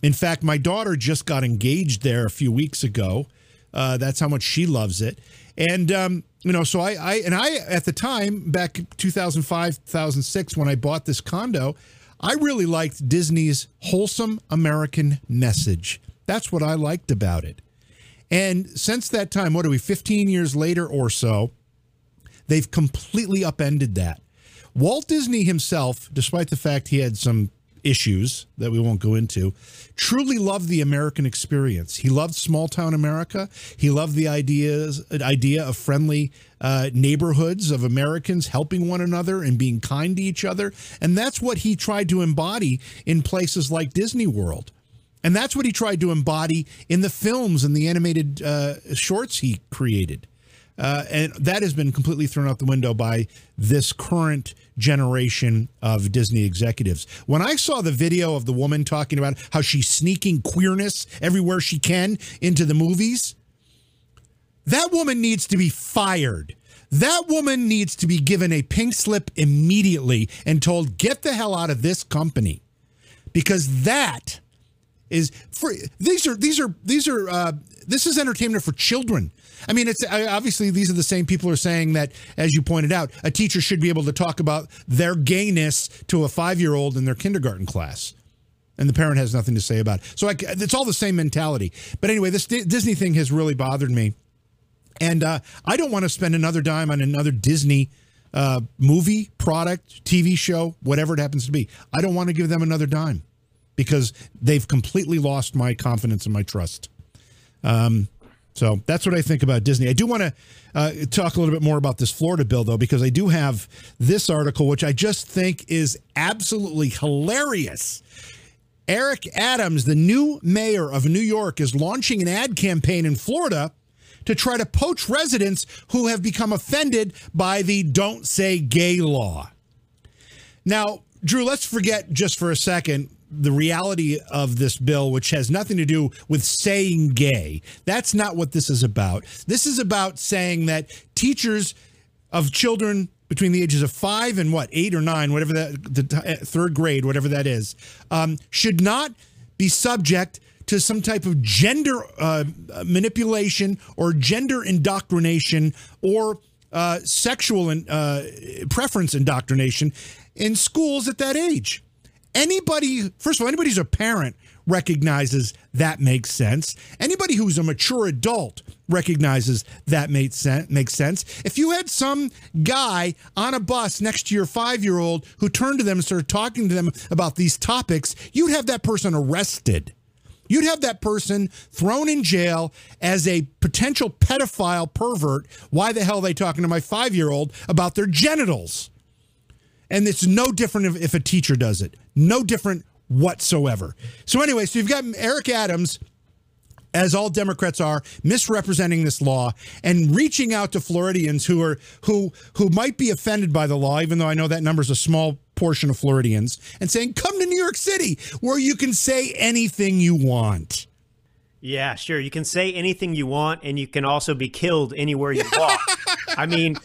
In fact, my daughter just got engaged there a few weeks ago. Uh, that's how much she loves it. And um, you know, so I, I and I at the time back 2005, 2006 when I bought this condo, I really liked Disney's wholesome American message. That's what I liked about it. And since that time, what are we, 15 years later or so, they've completely upended that. Walt Disney himself, despite the fact he had some issues that we won't go into, truly loved the American experience. He loved small town America. He loved the ideas idea of friendly uh, neighborhoods of Americans helping one another and being kind to each other, and that's what he tried to embody in places like Disney World. And that's what he tried to embody in the films and the animated uh, shorts he created. Uh, and that has been completely thrown out the window by this current generation of Disney executives. When I saw the video of the woman talking about how she's sneaking queerness everywhere she can into the movies, that woman needs to be fired. That woman needs to be given a pink slip immediately and told, get the hell out of this company. Because that is for these are these are these are uh, this is entertainment for children. I mean, it's obviously these are the same people who are saying that, as you pointed out, a teacher should be able to talk about their gayness to a five year old in their kindergarten class. And the parent has nothing to say about it. So I, it's all the same mentality. But anyway, this Disney thing has really bothered me. And uh, I don't want to spend another dime on another Disney uh, movie, product, TV show, whatever it happens to be. I don't want to give them another dime because they've completely lost my confidence and my trust. Um, so that's what I think about Disney. I do want to uh, talk a little bit more about this Florida bill, though, because I do have this article, which I just think is absolutely hilarious. Eric Adams, the new mayor of New York, is launching an ad campaign in Florida to try to poach residents who have become offended by the Don't Say Gay law. Now, Drew, let's forget just for a second the reality of this bill, which has nothing to do with saying gay. That's not what this is about. This is about saying that teachers of children between the ages of five and what eight or nine, whatever that the uh, third grade, whatever that is, um, should not be subject to some type of gender uh, manipulation or gender indoctrination or uh, sexual and uh, preference indoctrination in schools at that age anybody, first of all, anybody who's a parent recognizes that makes sense. Anybody who's a mature adult recognizes that makes sense. Makes sense. If you had some guy on a bus next to your five-year-old who turned to them and started talking to them about these topics, you'd have that person arrested. You'd have that person thrown in jail as a potential pedophile pervert. Why the hell are they talking to my five-year-old about their genitals? And it's no different if, if a teacher does it. No different whatsoever. So, anyway, so you've got Eric Adams as all Democrats are, misrepresenting this law and reaching out to Floridians who are who who might be offended by the law, even though I know that number is a small portion of Floridians, and saying, "Come to New York City, where you can say anything you want." Yeah, sure. You can say anything you want, and you can also be killed anywhere you walk. I mean,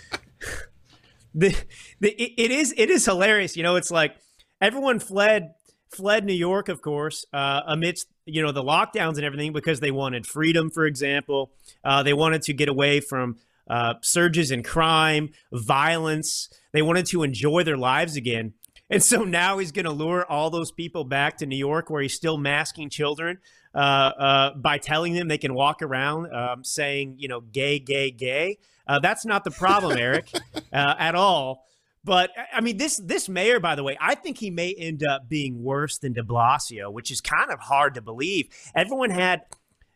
the, the it is it is hilarious. You know, it's like everyone fled fled New York, of course, uh, amidst you know the lockdowns and everything because they wanted freedom. For example, uh, they wanted to get away from uh, surges in crime, violence. They wanted to enjoy their lives again. And so now he's going to lure all those people back to New York, where he's still masking children uh, uh, by telling them they can walk around um, saying, you know, gay, gay, gay. Uh, that's not the problem, Eric, uh, at all. But I mean, this this mayor, by the way, I think he may end up being worse than De Blasio, which is kind of hard to believe. Everyone had,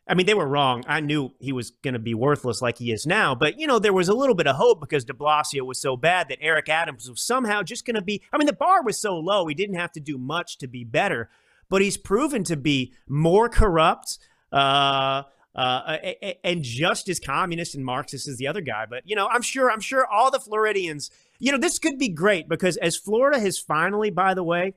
I mean, they were wrong. I knew he was going to be worthless like he is now, but you know, there was a little bit of hope because De Blasio was so bad that Eric Adams was somehow just going to be. I mean, the bar was so low, he didn't have to do much to be better, but he's proven to be more corrupt. Uh, uh, and just as communist and Marxist as the other guy. But you know, I'm sure I'm sure all the Floridians, you know, this could be great because as Florida has finally, by the way,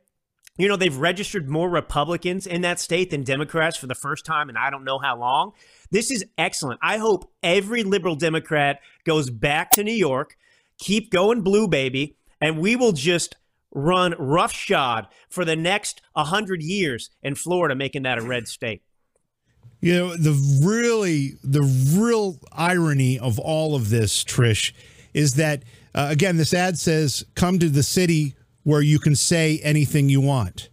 you know, they've registered more Republicans in that state than Democrats for the first time and I don't know how long. This is excellent. I hope every liberal Democrat goes back to New York, keep going blue, baby, and we will just run roughshod for the next 100 years in Florida, making that a red state. You know, the really, the real irony of all of this, Trish, is that, uh, again, this ad says, come to the city where you can say anything you want.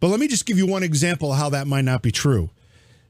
But let me just give you one example how that might not be true.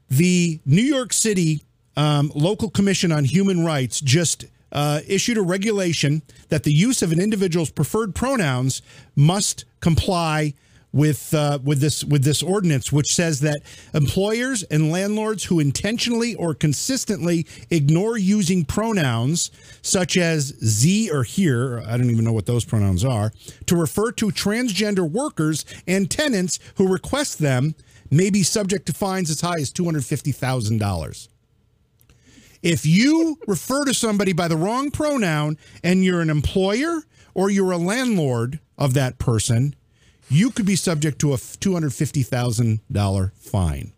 The New York City um, Local Commission on Human Rights just uh, issued a regulation that the use of an individual's preferred pronouns must comply with uh, with this with this ordinance, which says that employers and landlords who intentionally or consistently ignore using pronouns such as ze or hir, I don't even know what those pronouns are, to refer to transgender workers and tenants who request them may be subject to fines as high as two hundred fifty thousand dollars. If you refer to somebody by the wrong pronoun and you're an employer or you're a landlord of that person, you could be subject to a $250,000 fine.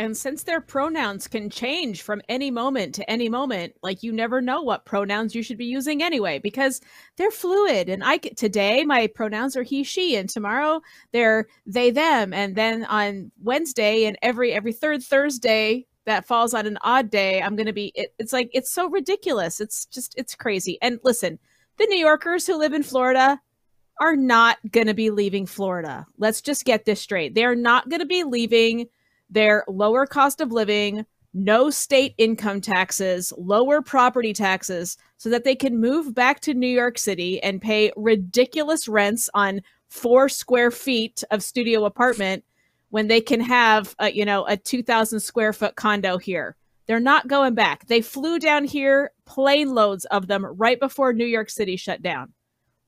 And since their pronouns can change from any moment to any moment, like you never know what pronouns you should be using anyway, because they're fluid. And I today my pronouns are he, she, and tomorrow they're they, them, and then on Wednesday and every every third Thursday that falls on an odd day, I'm going to be. It, it's like it's so ridiculous. It's just it's crazy. And listen, the New Yorkers who live in Florida are not going to be leaving Florida. Let's just get this straight. They're not going to be leaving their lower cost of living, no state income taxes, lower property taxes, so that they can move back to New York City and pay ridiculous rents on four square feet of studio apartment when they can have, a, you know, a 2,000 square foot condo here. They're not going back. They flew down here, plane loads of them, right before New York City shut down.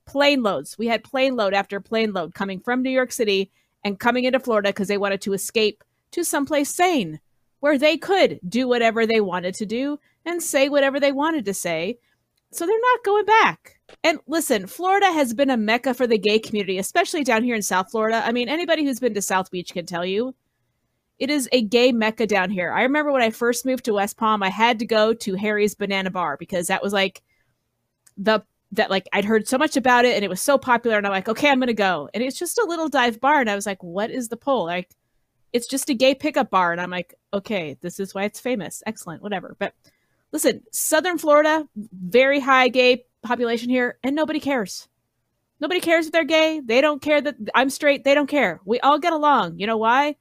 Plane loads. We had plane load after plane load coming from New York City and coming into Florida because they wanted to escape to someplace sane where they could do whatever they wanted to do and say whatever they wanted to say. So they're not going back. And listen, Florida has been a mecca for the gay community, especially down here in South Florida. I mean, anybody who's been to South Beach can tell you it is a gay mecca down here. I remember when I first moved to West Palm, I had to go to Harry's Banana Bar because that was like the that like I'd heard so much about it and it was so popular and I'm like, okay, I'm gonna go. And it's just a little dive bar. And I was like, what is the pull? Like it's just a gay pickup bar. And I'm like, okay, this is why it's famous. Excellent, whatever. But listen, Southern Florida, very high gay population here, and nobody cares. Nobody cares if they're gay. They don't care that I'm straight. They don't care. We all get along. You know why?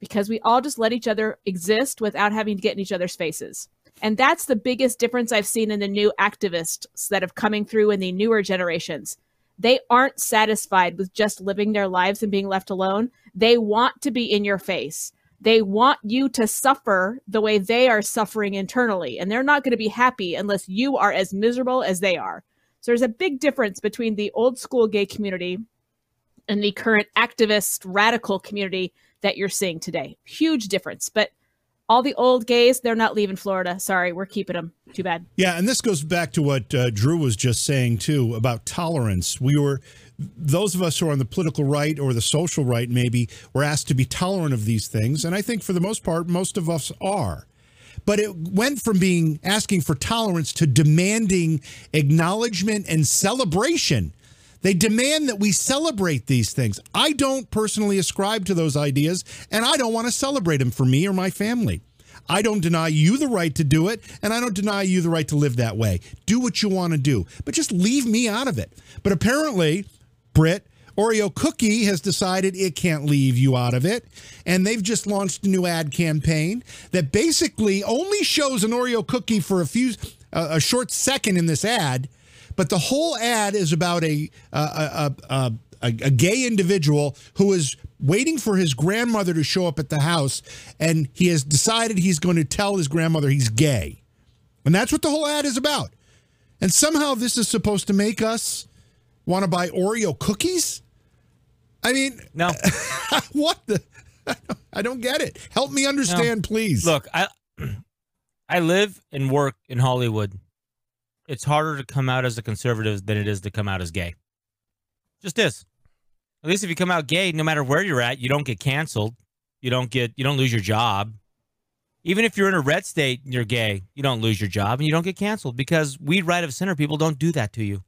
Because we all just let each other exist without having to get in each other's faces. And that's the biggest difference I've seen in the new activists that have coming through in the newer generations. They aren't satisfied with just living their lives and being left alone. They want to be in your face. They want you to suffer the way they are suffering internally. And they're not going to be happy unless you are as miserable as they are. So there's a big difference between the old school gay community and the current activist radical community that you're seeing today. Huge difference. But all the old gays, they're not leaving Florida. Sorry, we're keeping them. Too bad. Yeah, and this goes back to what uh, Drew was just saying too about tolerance. We were those of us who are on the political right or the social right maybe were asked to be tolerant of these things, and I think for the most part most of us are. But it went from being asking for tolerance to demanding acknowledgement and celebration. They demand that we celebrate these things. I don't personally ascribe to those ideas, and I don't want to celebrate them for me or my family. I don't deny you the right to do it, and I don't deny you the right to live that way. Do what you want to do, but just leave me out of it. But apparently, Britt, Oreo Cookie has decided it can't leave you out of it. And they've just launched a new ad campaign that basically only shows an Oreo cookie for a few, a short second in this ad. But the whole ad is about a, a, a, a, gay individual who is waiting for his grandmother to show up at the house. And he has decided he's going to tell his grandmother he's gay. And that's what the whole ad is about. And somehow this is supposed to make us want to buy Oreo cookies? I mean, no. what the? I don't get it. Help me understand, no. please. Look, I I live and work in Hollywood. It's harder to come out as a conservative than it is to come out as gay. Just is. At least if you come out gay, no matter where you're at, you don't get canceled. You don't get you don't lose your job. Even if you're in a red state and you're gay, you don't lose your job and you don't get canceled because we right of center people don't do that to you.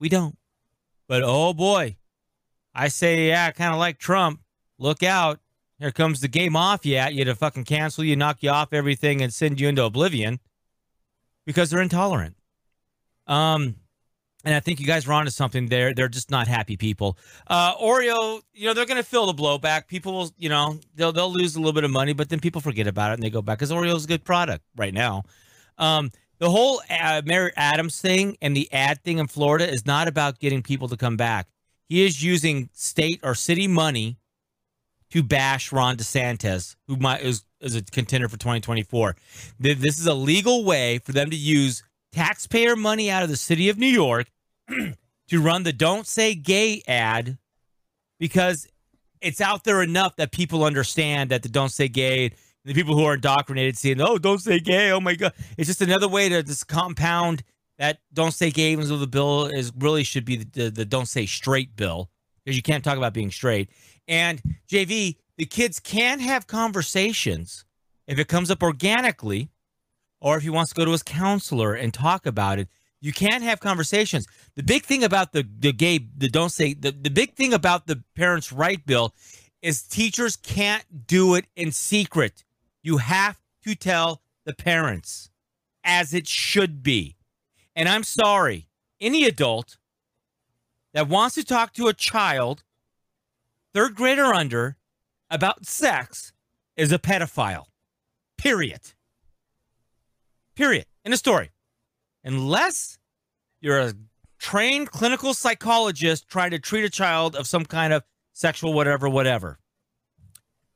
We don't. But oh boy, I say, yeah, kind of like Trump. Look out. Here comes the gay mafia at you to fucking cancel you, knock you off everything, and send you into oblivion because they're intolerant. Um, and I think you guys are onto something there. They're just not happy people. Uh, Oreo, you know, they're going to feel the blowback. People will, you know, they'll they'll lose a little bit of money, but then people forget about it and they go back because Oreo's a good product right now. Um, the whole uh, Merritt Adams thing and the ad thing in Florida is not about getting people to come back. He is using state or city money to bash Ron DeSantis, who might, is, is a contender for 2024. This is a legal way for them to use taxpayer money out of the city of New York to run the Don't Say Gay ad because it's out there enough that people understand that the Don't Say Gay the people who are indoctrinated seeing, oh, don't say gay. Oh my god, it's just another way to just compound that don't say gay of the bill is really should be the, the, the don't say straight bill because you can't talk about being straight. And JV, the kids can have conversations if it comes up organically, or if he wants to go to his counselor and talk about it. You can't have conversations. The big thing about the the gay the don't say the, the big thing about the parents' right bill is teachers can't do it in secret. You have to tell the parents as it should be. And I'm sorry, any adult that wants to talk to a child, third grade or under, about sex is a pedophile. Period. Period. In a story. Unless you're a trained clinical psychologist trying to treat a child of some kind of sexual whatever, whatever.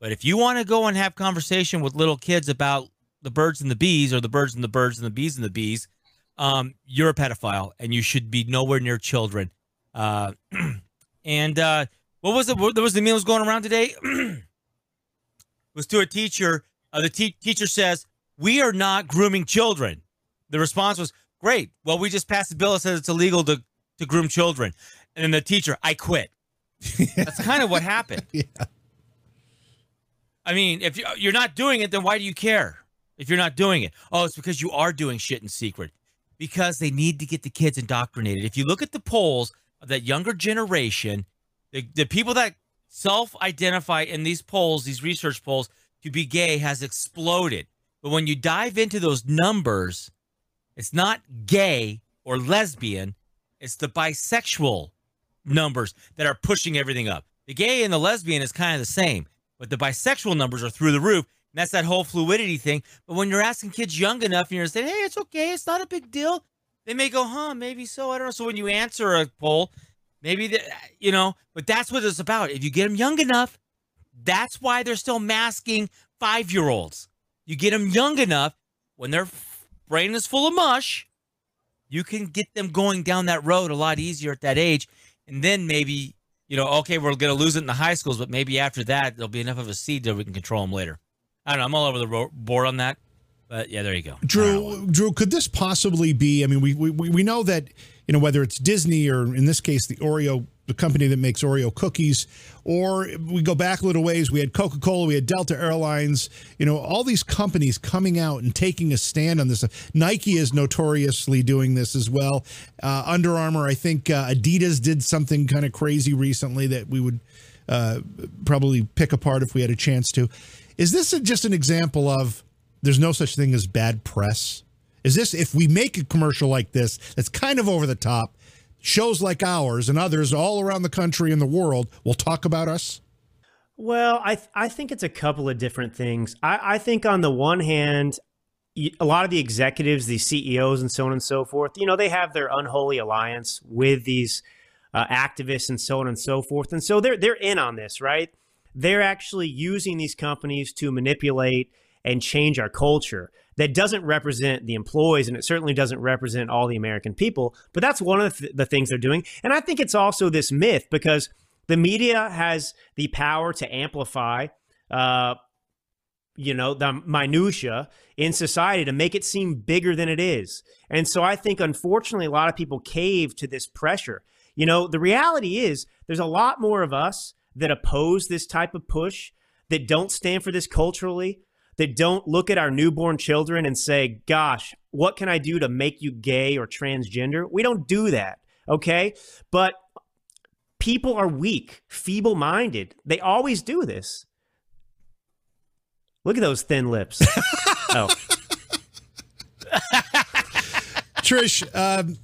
But if you want to go and have conversation with little kids about the birds and the bees or the birds and the birds and the bees and the bees, um, you're a pedophile and you should be nowhere near children. Uh, and uh, what was it? There was the meal was going around today. was to a teacher. Uh, the te- teacher says, "We are not grooming children." The response was, "Great. Well, we just passed a bill that says it's illegal to to groom children." And then the teacher, "I quit." That's kind of what happened. Yeah. I mean, if you're not doing it, then why do you care? If you're not doing it, oh, it's because you are doing shit in secret. Because they need to get the kids indoctrinated. If you look at the polls of that younger generation, the, the people that self-identify in these polls, these research polls, to be gay has exploded. But when you dive into those numbers, it's not gay or lesbian, it's the bisexual numbers that are pushing everything up. The gay and the lesbian is kind of the same, but the bisexual numbers are through the roof. And that's that whole fluidity thing. But when you're asking kids young enough and you're saying, hey, it's okay, it's not a big deal, they may go, huh, maybe so. I don't know. So when you answer a poll, maybe, the, you know, but that's what it's about. If you get them young enough, that's why they're still masking five year olds. You get them young enough when their brain is full of mush, you can get them going down that road a lot easier at that age. And then maybe, you know, okay, we're going to lose it in the high schools, but maybe after that, there'll be enough of a seed that we can control them later. I don't know. I'm all over the board on that. But yeah, there you go. Drew, Drew, could this possibly be? I mean, we, we we know that you know whether it's Disney or in this case the Oreo, the company that makes Oreo cookies, or we go back a little ways. We had Coca Cola, we had Delta Airlines. You know, all these companies coming out and taking a stand on this. Nike is notoriously doing this as well. Uh, Under Armour, I think uh, Adidas did something kind of crazy recently that we would uh, probably pick apart if we had a chance to. Is this just an example of? there's no such thing as bad press? Is this if we make a commercial like this that's kind of over the top, shows like ours and others all around the country and the world will talk about us? Well, I th- I think it's a couple of different things. I, I think on the one hand, a lot of the executives, the CEOs, and so on and so forth, you know, they have their unholy alliance with these uh, activists and so on and so forth, and so they're they're in on this, right? They're actually using these companies to manipulate and change our culture that doesn't represent the employees and it certainly doesn't represent all the American people. But that's one of the, th- the things they're doing. And I think it's also this myth because the media has the power to amplify, uh, you know, the minutia in society to make it seem bigger than it is. And so I think, unfortunately, a lot of people cave to this pressure. You know, the reality is there's a lot more of us that oppose this type of push, that don't stand for this culturally, that don't look at our newborn children and say, gosh, what can I do to make you gay or transgender? We don't do that. Okay. But people are weak, feeble minded. They always do this. Look at those thin lips. oh. Trish, um,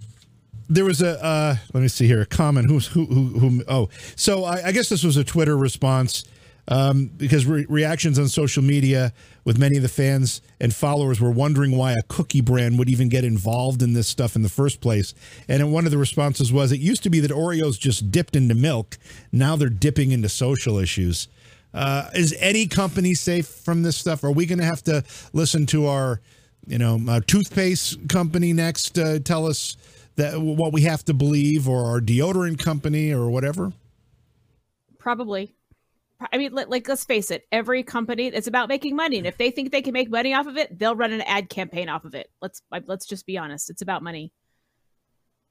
there was a uh, let me see here a comment. Who's who? Who? who oh, so I, I, guess this was a Twitter response um, because re- reactions on social media with many of the fans and followers were wondering why a cookie brand would even get involved in this stuff in the first place. And one of the responses was, "It used to be that Oreos just dipped into milk. Now they're dipping into social issues." Uh, is any company safe from this stuff? Are we going to have to listen to our, you know, uh, toothpaste company next uh, tell us that what we have to believe, or our deodorant company, or whatever? Probably. I mean, like let's face it, every company it's about making money, and if they think they can make money off of it, they'll run an ad campaign off of it. Let's let's just be honest, it's about money.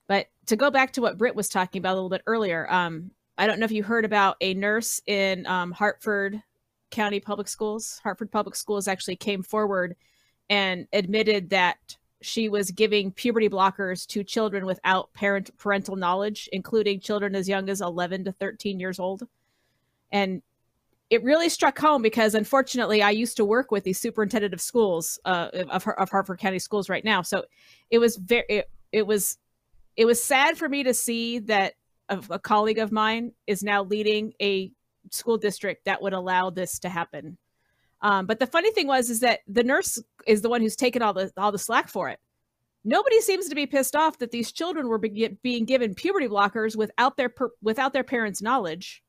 But to go back to what Britt was talking about a little bit earlier, um, I don't know if you heard about a nurse in um, Hartford County Public Schools. Hartford Public Schools actually came forward and admitted that she was giving puberty blockers to children without parent parental knowledge, including children as young as 11 to 13 years old. And it really struck home because unfortunately I used to work with the superintendent of schools uh, of, of Hartford County schools right now. So it was very, it, it was, it was sad for me to see that a, a colleague of mine is now leading a school district that would allow this to happen. Um, but the funny thing was is that the nurse is the one who's taken all the all the slack for it. Nobody seems to be pissed off that these children were be- being given puberty blockers without their per- without their parents' knowledge.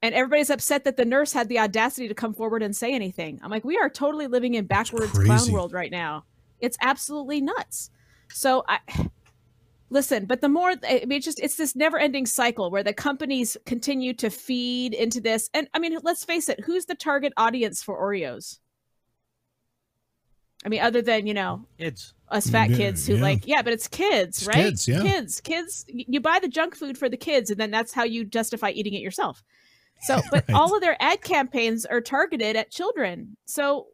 And everybody's upset that the nurse had the audacity to come forward and say anything. I'm like, we are totally living in backwards clown world right now. It's absolutely nuts. So I listen but the more i mean it's just it's this never ending cycle where the companies continue to feed into this and i mean let's face it who's the target audience for oreos i mean other than you know kids us fat kids who yeah. like yeah but it's kids it's right kids yeah. kids kids you buy the junk food for the kids and then that's how you justify eating it yourself so but right. all of their ad campaigns are targeted at children so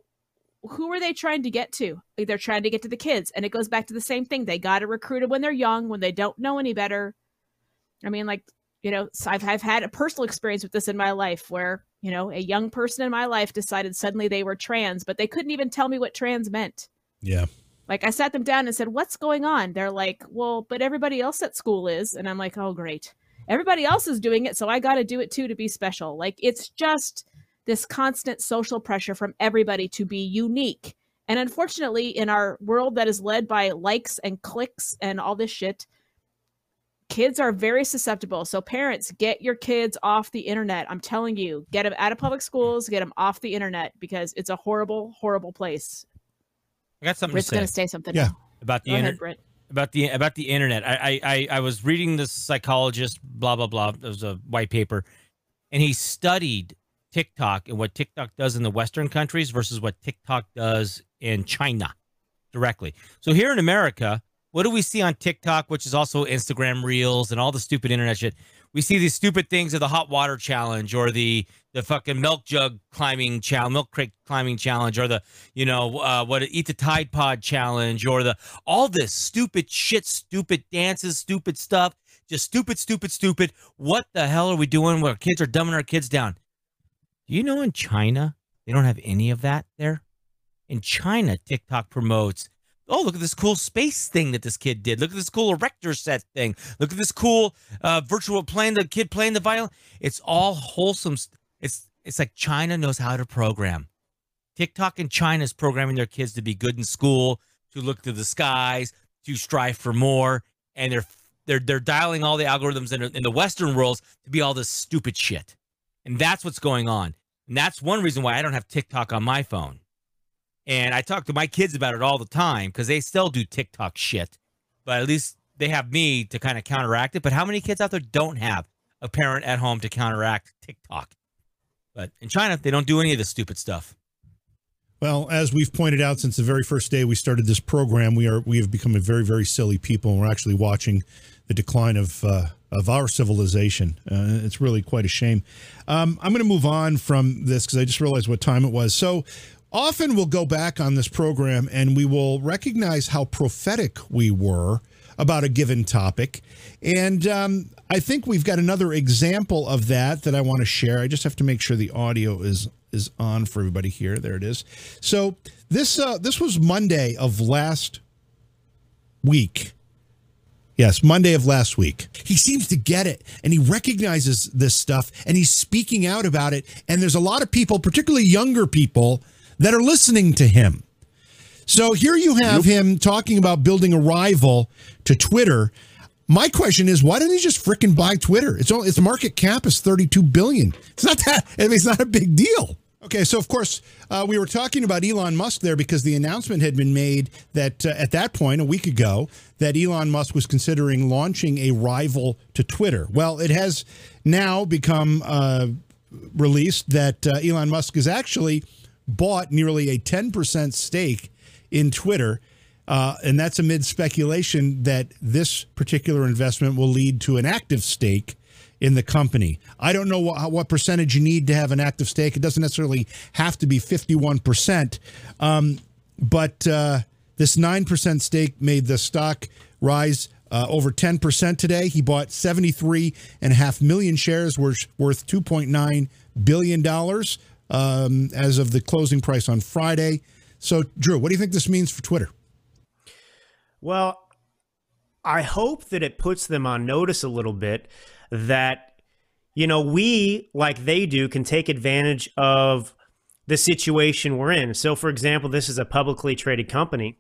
who are they trying to get to? They're trying to get to the kids. And it goes back to the same thing. They got to recruit them when they're young, when they don't know any better. I mean, like, you know, I've, I've had a personal experience with this in my life where, you know, a young person in my life decided suddenly they were trans, but they couldn't even tell me what trans meant. Yeah. Like I sat them down and said, What's going on? They're like, Well, but everybody else at school is. And I'm like, Oh, great. Everybody else is doing it. So I got to do it too to be special. Like, it's just this constant social pressure from everybody to be unique. And unfortunately, in our world that is led by likes and clicks and all this shit, kids are very susceptible. So, parents, get your kids off the internet. I'm telling you, get them out of public schools, get them off the internet because it's a horrible, horrible place. I got something Britt's to say. going to say something yeah. about the internet. About the about the internet, I, I I was reading this psychologist, blah blah blah. It was a white paper, and he studied TikTok and what TikTok does in the Western countries versus what TikTok does in China directly. So here in America, what do we see on TikTok, which is also Instagram Reels and all the stupid internet shit? We see these stupid things of the hot water challenge or the the fucking milk jug climbing challenge, milk crate climbing challenge, or the you know uh, what eat the Tide Pod challenge, or the all this stupid shit, stupid dances, stupid stuff, just stupid, stupid, stupid. What the hell are we doing? Where kids are dumbing our kids down? Do you know in China, they don't have any of that there? In China, TikTok promotes, oh, look at this cool space thing that this kid did. Look at this cool erector set thing. Look at this cool uh, virtual playing the kid playing the violin. It's all wholesome. It's it's like China knows how to program. TikTok in China is programming their kids to be good in school, to look to the skies, to strive for more, and they're they're they're dialing all the algorithms in, in the Western worlds to be all this stupid shit. And that's what's going on. And that's one reason why I don't have TikTok on my phone. And I talk to my kids about it all the time because they still do TikTok shit. But at least they have me to kind of counteract it. But how many kids out there don't have a parent at home to counteract TikTok? But in China, they don't do any of this stupid stuff. Well, as we've pointed out since the very first day we started this program, we are we have become a very very silly people, and we're actually watching the decline of uh, of our civilization. Uh, it's really quite a shame. Um, I'm going to move on from this because I just realized what time it was. So often we'll go back on this program and we will recognize how prophetic we were about a given topic. And um, I think we've got another example of that that I want to share. I just have to make sure the audio is is on for everybody here. There it is. So this uh, this was Monday of last week. Yes, Monday of last week. He seems to get it and he recognizes this stuff and he's speaking out about it. And there's a lot of people, particularly younger people, that are listening to him. So here you have yep. him talking about building a rival to Twitter. My question is, why didn't he just fricking buy Twitter? It's only its market cap is 32 billion. It's not that. I mean, it's not a big deal. Okay, so of course, uh, we were talking about Elon Musk there because the announcement had been made that uh, at that point, a week ago, that Elon Musk was considering launching a rival to Twitter. Well, it has now become uh, released that uh, Elon Musk has actually bought nearly a 10% stake in Twitter. Uh, and that's amid speculation that this particular investment will lead to an active stake in the company. I don't know what, what percentage you need to have an active stake. It doesn't necessarily have to be 51%. Um, but uh, this 9% stake made the stock rise uh, over 10% today. He bought 73.5 million shares worth, worth $2.9 billion um, as of the closing price on Friday. So, Drew, what do you think this means for Twitter? Well, I hope that it puts them on notice a little bit that, you know, we, like they do, can take advantage of the situation we're in. So, for example, this is a publicly traded company.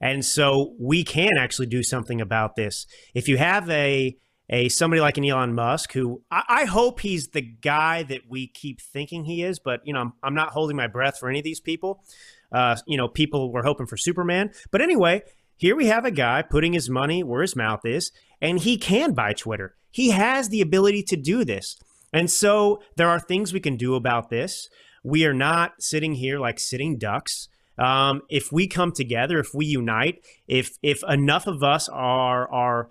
And so we can actually do something about this. If you have a a somebody like an Elon Musk, who I, I hope he's the guy that we keep thinking he is, but you know, I'm, I'm not holding my breath for any of these people. Uh, you know, people were hoping for Superman, but anyway, here we have a guy putting his money where his mouth is, and he can buy Twitter. He has the ability to do this. And so there are things we can do about this. We are not sitting here like sitting ducks. Um, if we come together, if we unite, if if enough of us are are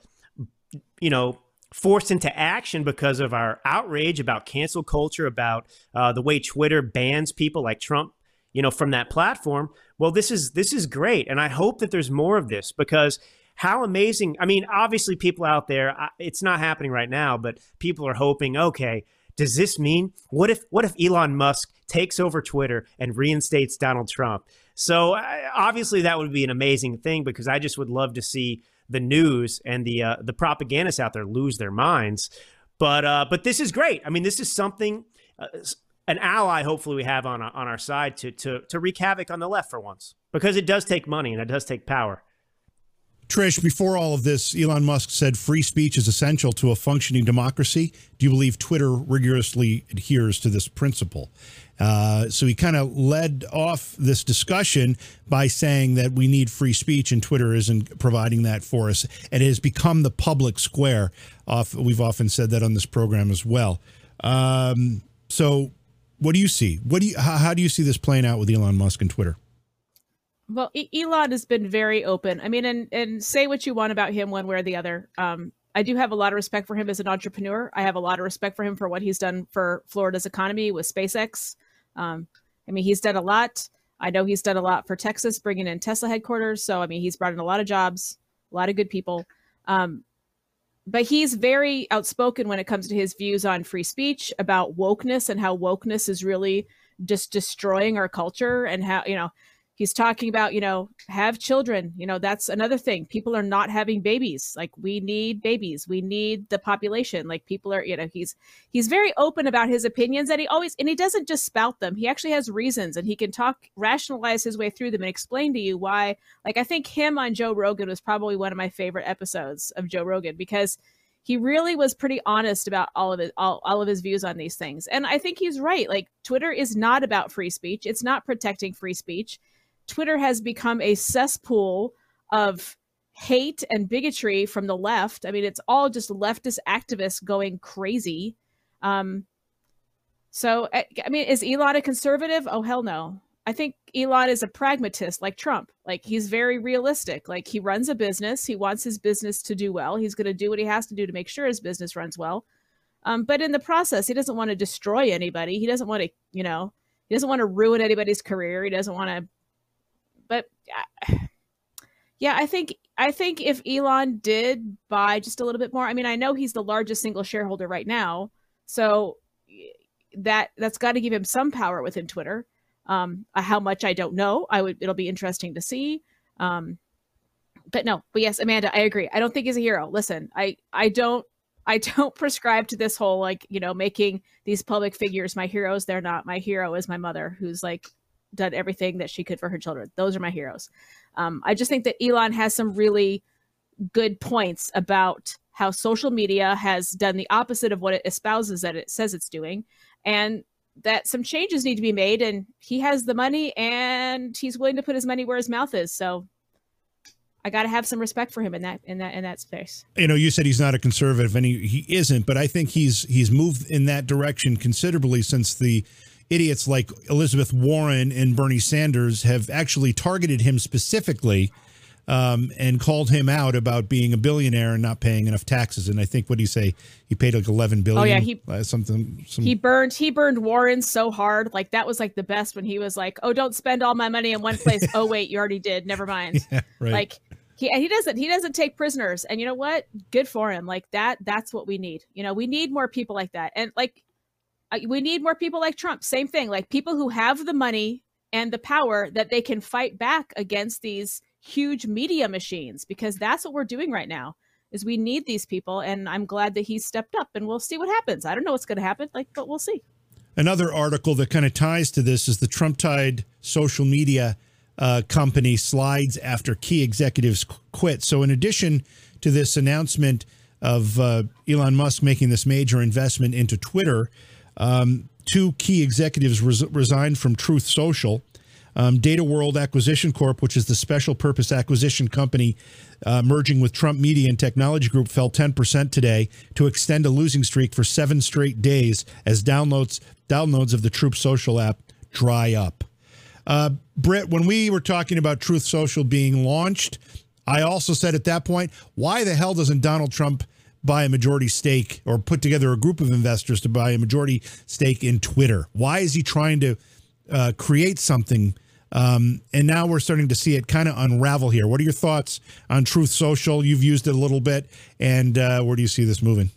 you know forced into action because of our outrage about cancel culture, about uh, the way Twitter bans people like Trump, you know, from that platform. Well, this is this is great, and I hope that there's more of this because how amazing! I mean, obviously, people out there, it's not happening right now, but people are hoping. Okay, does this mean what if what if Elon Musk takes over Twitter and reinstates Donald Trump? So obviously, that would be an amazing thing because I just would love to see the news and the uh, the propagandists out there lose their minds. But uh, but this is great. I mean, this is something uh, an ally. Hopefully, we have on on our side to to to wreak havoc on the left for once because it does take money and it does take power. Trish, before all of this, Elon Musk said free speech is essential to a functioning democracy. Do you believe Twitter rigorously adheres to this principle? Uh, so he kind of led off this discussion by saying that we need free speech, and Twitter isn't providing that for us. And it has become the public square. Off, we've often said that on this program as well. Um, so, what do you see? What do you? How, how do you see this playing out with Elon Musk and Twitter? Well, Elon has been very open. I mean, and and say what you want about him, one way or the other. Um, I do have a lot of respect for him as an entrepreneur. I have a lot of respect for him for what he's done for Florida's economy with SpaceX. Um, I mean, he's done a lot. I know he's done a lot for Texas, bringing in Tesla headquarters. So, I mean, he's brought in a lot of jobs, a lot of good people. Um, but he's very outspoken when it comes to his views on free speech, about wokeness, and how wokeness is really just destroying our culture, and how, you know, he's talking about you know have children. You know that's another thing. People are not having babies. Like we need babies. We need the population. Like people are you know he's he's very open about his opinions and he always and he doesn't just spout them. He actually has reasons and he can talk rationalize his way through them and explain to you why like i think him on joe rogan was probably one of my favorite episodes of joe rogan because he really was pretty honest about all of it all, all of his views on these things. And i think he's right. Like twitter is not about free speech. It's not protecting free speech Twitter has become a cesspool of hate and bigotry from the left. I mean, it's all just leftist activists going crazy. Um, so, I, mean, is Elon a conservative? Oh, hell no. I think Elon is a pragmatist like Trump. Like he's very realistic. Like he runs a business. He wants his business to do well. He's going to do what he has to do to make sure his business runs well. Um, but in the process, he doesn't want to destroy anybody. He doesn't want to, you know, he doesn't want to ruin anybody's career. He doesn't want to but yeah, I think I think if Elon did buy just a little bit more, I mean, I know he's the largest single shareholder right now, so that that's got to give him some power within Twitter. Um, uh, how much I don't know. I would. It'll be interesting to see. Um, but no. But yes, Amanda, I agree. I don't think he's a hero. Listen, I I don't I don't prescribe to this whole like you know making these public figures my heroes. They're not. My hero is my mother, who's like done everything that she could for her children. Those are my heroes. Um, I just think that Elon has some really good points about how social media has done the opposite of what it espouses that it says it's doing, and that some changes need to be made. And he has the money, and he's willing to put his money where his mouth is. So I got to have some respect for him in that in that in that space. You know, you said he's not a conservative, and he, he isn't, but I think he's he's moved in that direction considerably since the idiots like Elizabeth Warren and Bernie Sanders have actually targeted him specifically um, and called him out about being a billionaire and not paying enough taxes. And I think what do you say? He paid like eleven billion. Oh yeah, he uh, something. Some, he burned he burned Warren so hard. Like that was like the best when he was like, "Oh, don't spend all my money in one place." oh wait, you already did. Never mind. Yeah, right. Like he he doesn't he doesn't take prisoners. And you know what? Good for him. Like that. That's what we need. You know, we need more people like that. And like we need more people like Trump. Same thing. Like people who have the money and the power that they can fight back against these huge media machines because that's what we're doing right now is we need these people and i'm glad that he stepped up and we'll see what happens i don't know what's going to happen like but we'll see another article that kind of ties to this is the trump tide social media uh, company slides after key executives quit so in addition to this announcement of uh, elon musk making this major investment into twitter um, two key executives res- resigned from truth social um, Digital World Acquisition Corp, which is the special purpose acquisition company uh, merging with Trump Media and Technology Group, fell 10% today to extend a losing streak for seven straight days as downloads downloads of the Truth Social app dry up. Uh, Britt, when we were talking about Truth Social being launched, I also said at that point, why the hell doesn't Donald Trump buy a majority stake or put together a group of investors to buy a majority stake in Twitter? Why is he trying to uh, create something um, and now we're starting to see it kind of unravel here. What are your thoughts on Truth Social? You've used it a little bit, and uh, where do you see this moving?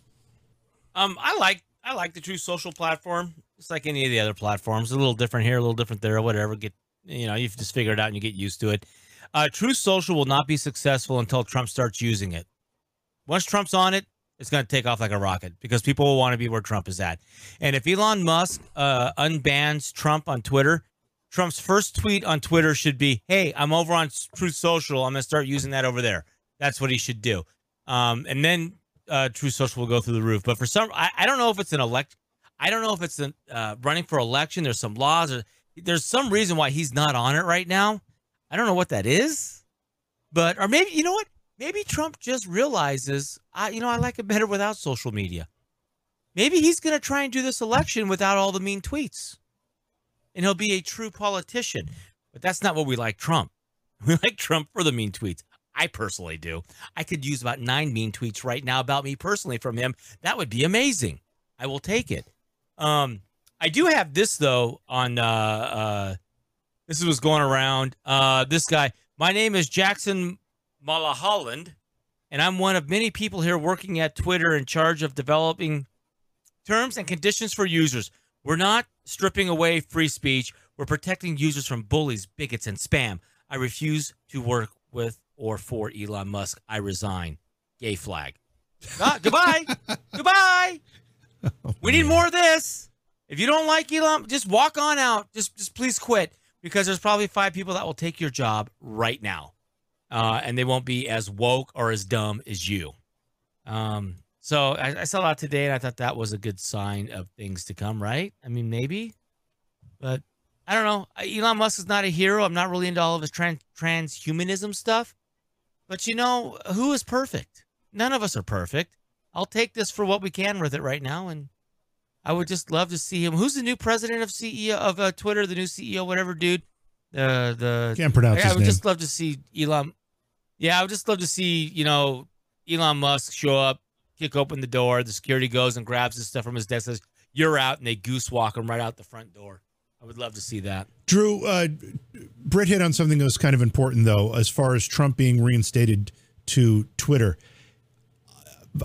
Um, I like I like the Truth Social platform. It's like any of the other platforms. A little different here, a little different there, whatever. Get you know, you just figure it out and you get used to it. Uh, Truth Social will not be successful until Trump starts using it. Once Trump's on it, it's going to take off like a rocket because people will want to be where Trump is at. And if Elon Musk uh, unbans Trump on Twitter, Trump's first tweet on Twitter should be, "Hey, I'm over on Truth Social. I'm gonna start using that over there." That's what he should do. Um, and then uh, Truth Social will go through the roof. But for some, I, I don't know if it's an elect. I don't know if it's an, uh, running for election. There's some laws or there's some reason why he's not on it right now. I don't know what that is, but or maybe you know what? Maybe Trump just realizes, I you know, I like it better without social media. Maybe he's gonna try and do this election without all the mean tweets and he'll be a true politician. But that's not what we like Trump. We like Trump for the mean tweets. I personally do. I could use about nine mean tweets right now about me personally from him. That would be amazing. I will take it. Um, I do have this though on uh, uh, this was going around. Uh, this guy. My name is Jackson Mulholland, and I'm one of many people here working at Twitter in charge of developing terms and conditions for users. We're not stripping away free speech. We're protecting users from bullies, bigots, and spam. I refuse to work with or for Elon Musk. I resign. Gay flag. Ah, goodbye. goodbye. Oh, we need more of this. If you don't like Elon, just walk on out. Just, just please quit because there's probably five people that will take your job right now, uh, and they won't be as woke or as dumb as you. Um, so I, I, saw that today, and I thought that was a good sign of things to come, right? I mean, maybe, but I don't know. Elon Musk is not a hero. I'm not really into all of his trans transhumanism stuff. But you know, who is perfect? None of us are perfect. I'll take this for what we can with it right now, and I would just love to see him. Who's the new president of CEO of uh, Twitter? The new CEO, whatever, dude. The the can't pronounce. I, I would name. just love to see Elon. Yeah, I would just love to see you know Elon Musk show up kick open the door. The security goes and grabs his stuff from his desk, says, You're out. And they goose walk him right out the front door. I would love to see that. Drew, uh, Britt hit on something that was kind of important, though, as far as Trump being reinstated to Twitter.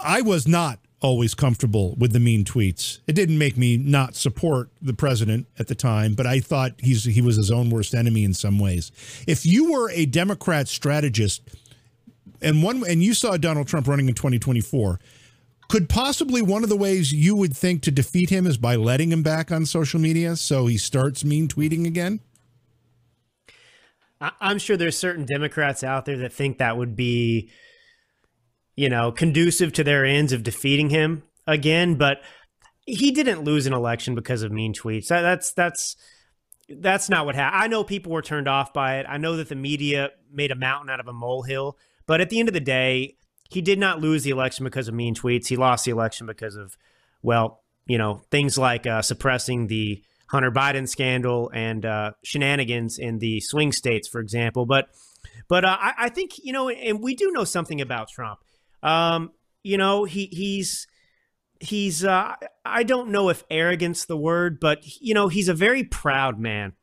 I was not always comfortable with the mean tweets. It didn't make me not support the president at the time, but I thought he's he was his own worst enemy in some ways. If you were a Democrat strategist and one and you saw Donald Trump running in 2024, could possibly one of the ways you would think to defeat him is by letting him back on social media so he starts mean tweeting again? I'm sure there's certain Democrats out there that think that would be, you know, conducive to their ends of defeating him again. But he didn't lose an election because of mean tweets. That's that's that's not what happened. I know people were turned off by it. I know that the media made a mountain out of a molehill. But at the end of the day, he did not lose the election because of mean tweets. He lost the election because of, well, you know, things like uh, suppressing the Hunter Biden scandal and uh, shenanigans in the swing states, for example. But, but uh, I, I, think you know, and we do know something about Trump. Um, you know, he he's he's uh, I don't know if arrogance the word, but you know, he's a very proud man.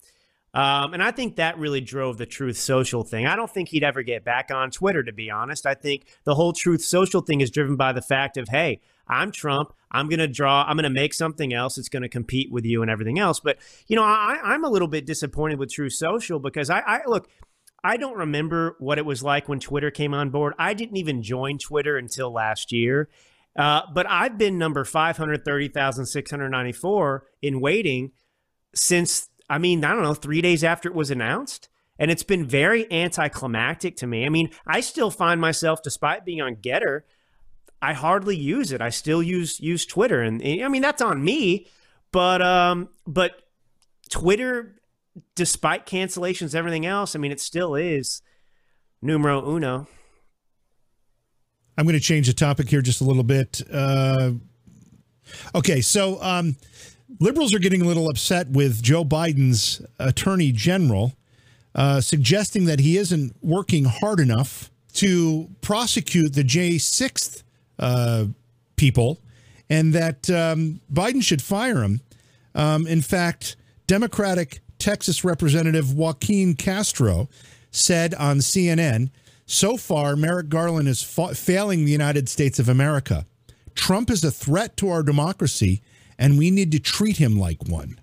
Um, and I think that really drove the Truth Social thing. I don't think he'd ever get back on Twitter, to be honest. I think the whole Truth Social thing is driven by the fact of, hey, I'm Trump. I'm going to draw, I'm going to make something else. that's going to compete with you and everything else. But, you know, I, am a little bit disappointed with Truth Social because I, I look, I don't remember what it was like when Twitter came on board. I didn't even join Twitter until last year. Uh, but I've been number 530,694 in waiting since I mean, I don't know, three days after it was announced. And it's been very anticlimactic to me. I mean, I still find myself, despite being on GETTR, I hardly use it. I still use use Twitter, and, I mean that's on me. But um, but Twitter, despite cancellations, everything else, I mean, it still is numero uno. I'm going to change the topic here just a little bit. Uh, okay, so um, Liberals are getting a little upset with Joe Biden's attorney general, uh, suggesting that he isn't working hard enough to prosecute the J6 uh, people and that um, Biden should fire him. Um, in fact, Democratic Texas Representative Joaquin Castro said on CNN so far, Merrick Garland is fa- failing the United States of America. Trump is a threat to our democracy and we need to treat him like one.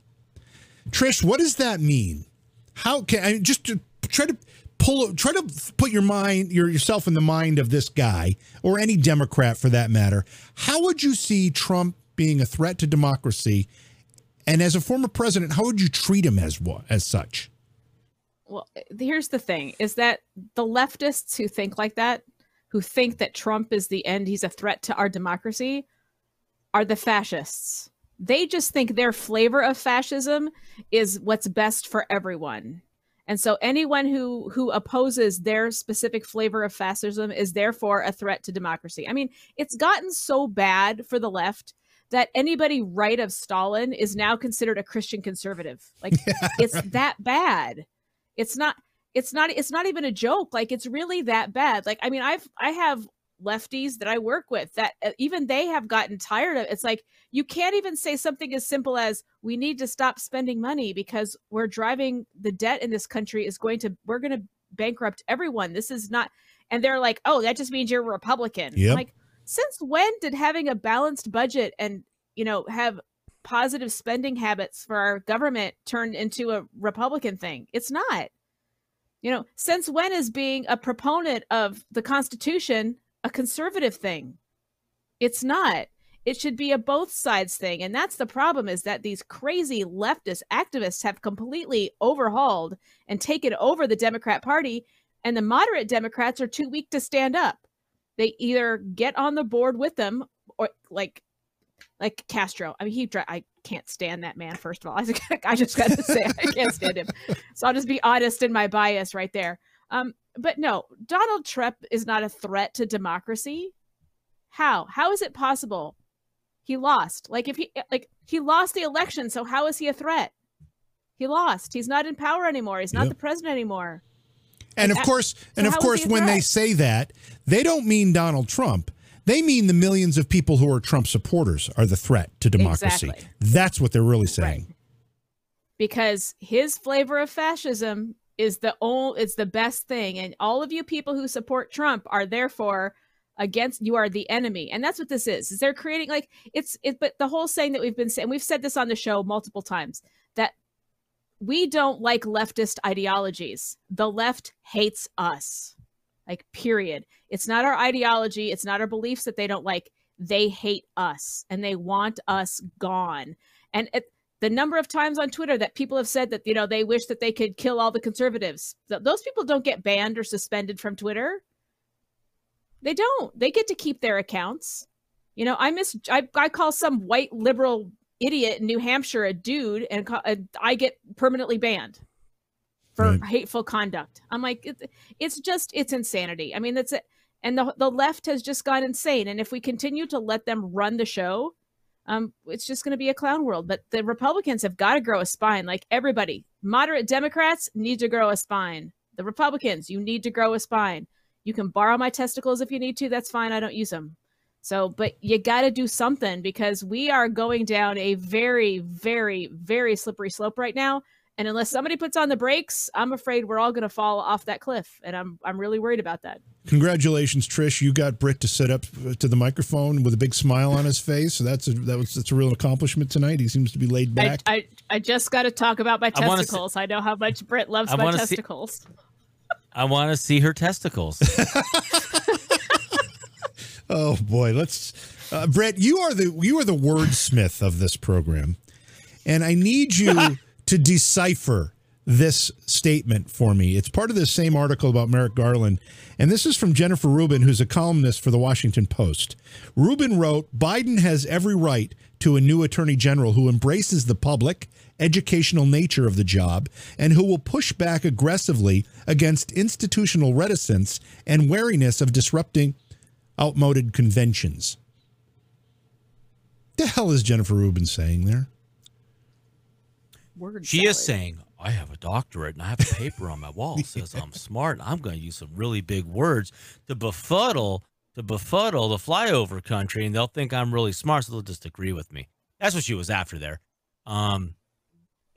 Trish, what does that mean? How can I just to try to pull try to put your mind your, yourself in the mind of this guy or any Democrat for that matter? How would you see Trump being a threat to democracy? And as a former president, how would you treat him as as such? Well, here's the thing: is that the leftists who think like that, who think that Trump is the end, he's a threat to our democracy, are the fascists they just think their flavor of fascism is what's best for everyone. And so anyone who who opposes their specific flavor of fascism is therefore a threat to democracy. I mean, it's gotten so bad for the left that anybody right of Stalin is now considered a Christian conservative. Like yeah. it's that bad. It's not it's not it's not even a joke. Like it's really that bad. Like I mean, I've I have lefties that I work with that uh, even they have gotten tired of it's like you can't even say something as simple as we need to stop spending money because we're driving the debt in this country is going to we're going to bankrupt everyone. This is not and they're like oh that just means you're a republican. Yep. like since when did having a balanced budget and you know have positive spending habits for our government turn into a republican thing? It's not. You know since when is being a proponent of the constitution a conservative thing. It's not. It should be a both sides thing. And that's the problem is that these crazy leftist activists have completely overhauled and taken over the Democrat Party, and the moderate Democrats are too weak to stand up. They either get on the board with them or like like Castro. I mean, he I can't stand that man. First of all, I, I just got to say I can't stand him. So I'll just be honest in my bias right there. Um, but no, Donald Trump is not a threat to democracy. How? How is it possible? He lost. Like if he like he lost the election, so how is he a threat? He lost. He's not in power anymore. He's not yep. the president anymore. And of course, so and of course when they say that, they don't mean Donald Trump. They mean the millions of people who are Trump supporters are the threat to democracy. Exactly. That's what they're really saying. Right. Because his flavor of fascism is the only it's the best thing. And all of you people who support trump are therefore against you are the enemy. And that's what this is is they're creating like it's it but the whole saying that we've been saying we've said this on the show multiple times that we don't like leftist ideologies. The left hates us like period. It's not our ideology. It's not our beliefs that they don't like. They hate us and they want us gone. And it, the number of times on Twitter that people have said that you know they wish that they could kill all the conservatives. Those people don't get banned or suspended from Twitter. They don't. They get to keep their accounts. You know, I miss I, I call some white liberal idiot in New Hampshire a dude, and, call, I get permanently banned for Right. hateful conduct. I'm like, it, it's just it's insanity. I mean, that's it. And the the left has just gone insane. And if we continue to let them run the show, um, it's just going to be a clown world. But the Republicans have got to grow a spine. Like everybody, moderate Democrats need to grow a spine. The Republicans, you need to grow a spine. You can borrow my testicles if you need to. That's fine. I don't use them. So, but you got to do something because we are going down a very, very, very slippery slope right now. And unless somebody puts on the brakes, I'm afraid we're all going to fall off that cliff. And I'm, I'm really worried about that. Congratulations, Trish! You got Britt to sit up to the microphone with a big smile on his face. So that's a, that was that's a real accomplishment tonight. He seems to be laid back. I, I just got to talk about my I wanna see- testicles. I know how much Britt loves I my wanna see- testicles. I want to see her testicles. Oh boy, let's uh, Britt, you are the you are the wordsmith of this program. And I need you to decipher this statement for me. It's part of the same article about Merrick Garland. And this is from Jennifer Rubin, who's a columnist for the Washington Post. Rubin wrote Biden has every right to a new attorney general who embraces the public, educational nature of the job and who will push back aggressively against institutional reticence and wariness of disrupting outmoded conventions. The hell is Jennifer Rubin saying there? Word She is saying, I have a doctorate and I have a paper on my wall that says I'm smart. I'm going to use some really big words to befuddle to befuddle the flyover country, and they'll think I'm really smart, so they'll just agree with me. That's what she was after there. Um,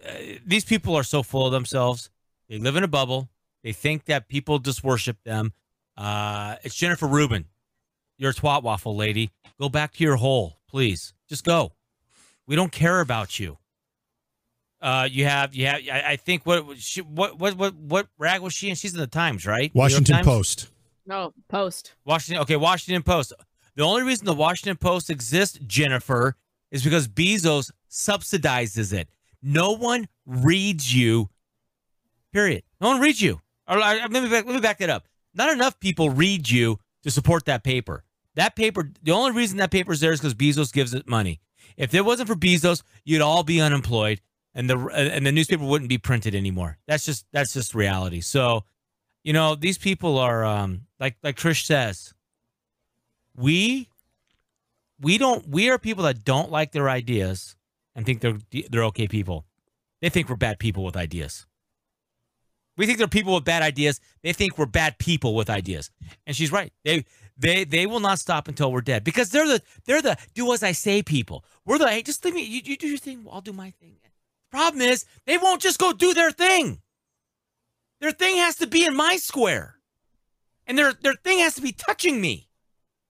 uh, these people are so full of themselves. They live in a bubble. They think that people just worship them. Uh, it's Jennifer Rubin. You're a twat waffle lady. Go back to your hole, please. Just go. We don't care about you. Uh, you have you have. I, I think what she what what what what rag was she in? She's in the Times, right? Washington Times? Post. No, post. Washington. Okay, Washington Post. The only reason the Washington Post exists, Jennifer, is because Bezos subsidizes it. No one reads you. Period. No one reads you. Or, I- I- let me back, let me back that up. Not enough people read you to support that paper. That paper. The only reason that paper is there is because Bezos gives it money. If it wasn't for Bezos, you'd all be unemployed, and the and the newspaper wouldn't be printed anymore. That's just that's just reality. So, you know, these people are um, like like Trish says. We we don't we are people that don't like their ideas and think they're they're okay people. They think we're bad people with ideas. We think they're people with bad ideas. They think we're bad people with ideas. And she's right. They they they will not stop until we're dead because they're the they're the do as I say people. We're the hey, just leave me. You, you do your thing. I'll do my thing. Problem is they won't just go do their thing. Their thing has to be in my square, and their their thing has to be touching me.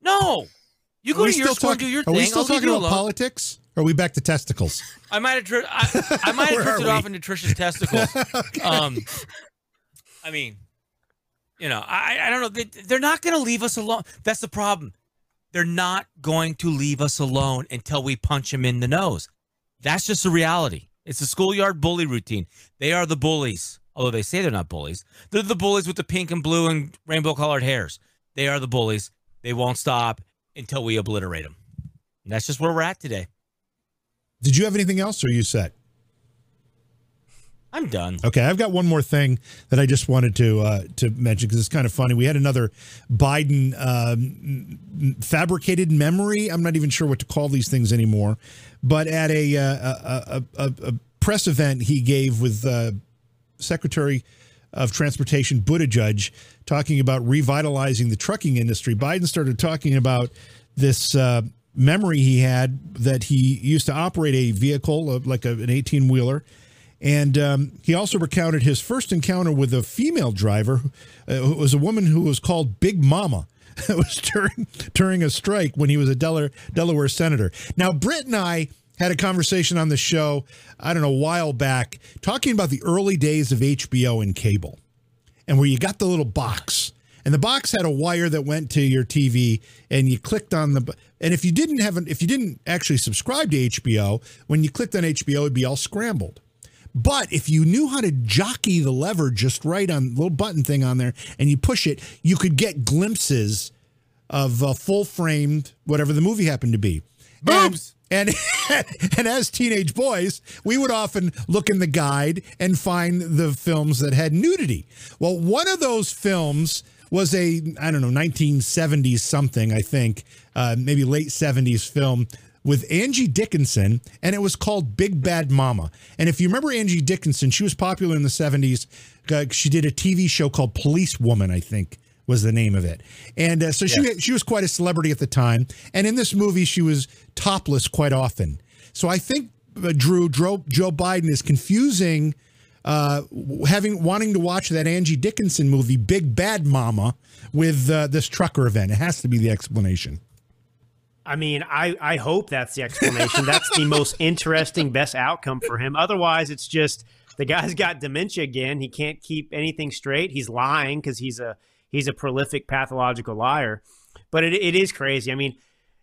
No, you go to your square, do your Are thing. Are we still I'll talking about politics? Or are we back to testicles? I might have I, I might have drifted off into Trisha's testicles. Um, I mean, you know, I I don't know. They, they're not going to leave us alone. That's the problem. They're not going to leave us alone until we punch them in the nose. That's just the reality. It's a schoolyard bully routine. They are the bullies, although they say they're not bullies. They're the bullies with the pink and blue and rainbow colored hairs. They are the bullies. They won't stop until we obliterate them. And that's just where we're at today. Did you have anything else or are you set? I'm done. Okay, I've got one more thing that I just wanted to uh, to mention because it's kind of funny. We had another Biden um, fabricated memory. I'm not even sure what to call these things anymore, but at a uh, a, a, a, press event he gave with uh, Secretary of Transportation Buttigieg talking about revitalizing the trucking industry. Biden started talking about this uh, memory he had that he used to operate a vehicle uh, like an 18 wheeler. And um, he also recounted his first encounter with a female driver, uh, who was a woman who was called Big Mama. It was during during a strike when he was a Delaware Delaware senator. Now, Britt and I had a conversation on the show, I don't know, a while back, talking about the early days of HBO and cable, and where you got the little box, and the box had a wire that went to your TV, and you clicked on the. And if you didn't have an, if you didn't actually subscribe to HBO, when you clicked on HBO, it'd be all scrambled. But if you knew how to jockey the lever just right on the little button thing on there and you push it, you could get glimpses of uh, full framed, whatever the movie happened to be. Boobs. And and as teenage boys, we would often look in the guide and find the films that had nudity. Well, one of those films was a I don't know 1970s something I think uh, maybe late 70s film with Angie Dickinson, and it was called Big Bad Mama. And if you remember Angie Dickinson, she was popular in the 70s. Uh, she did a TV show called Police Woman, I think was the name of it. And uh, so she Yes. she was quite a celebrity at the time. And in this movie, she was topless quite often. So I think uh, Drew, Joe, Joe Biden is confusing uh, having wanting to watch that Angie Dickinson movie, Big Bad Mama, with uh, this trucker event. It has to be the explanation. I mean, I, I hope that's the explanation. that's the most interesting, best outcome for him. Otherwise, it's just the guy's got dementia again. He can't keep anything straight. He's lying because he's a he's a prolific pathological liar. But it, it is crazy. I mean,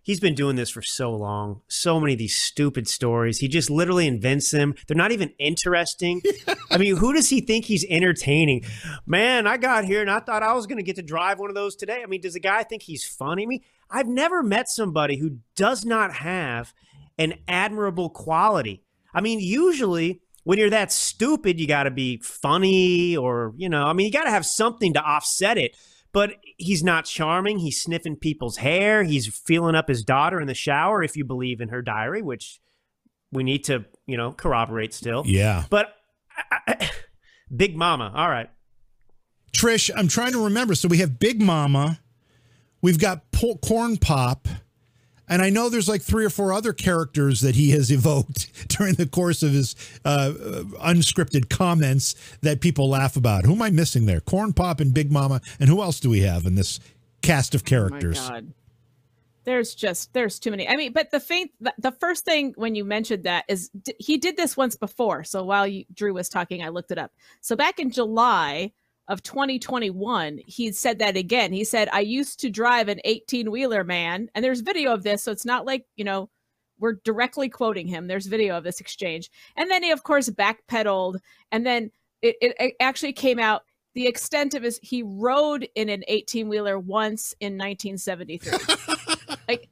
he's been doing this for so long. So many of these stupid stories. He just literally invents them. They're not even interesting. I mean, who does he think he's entertaining? Man, I got here and I thought I was going to get to drive one of those today. I mean, does the guy think he's funny? I mean, I've never met somebody who does not have an admirable quality. I mean, usually when you're that stupid, you got to be funny or, you know, I mean, you got to have something to offset it. But he's not charming. He's sniffing people's hair. He's feeling up his daughter in the shower, if you believe in her diary, which we need to, you know, corroborate still. Yeah. But Big Mama, all right. Trish, I'm trying to remember. So we have Big Mama, we've got po- Corn Pop, and I know there's like three or four other characters that he has evoked during the course of his uh, unscripted comments that people laugh about. Who am I missing there? Corn Pop and Big Mama, and who else do we have in this cast of characters? Oh my God. There's just there's too many. I mean, but the faint the, the first thing when you mentioned that is d- he did this once before. So while you, Drew was talking, I looked it up. So back in July of 2021, he said that again. He said, "I used to drive an 18 wheeler, man," and there's video of this, so it's not like you know we're directly quoting him. There's video of this exchange, and then he of course backpedaled, and then it, it, actually came out the extent of his he rode in an 18 wheeler once in 1973 like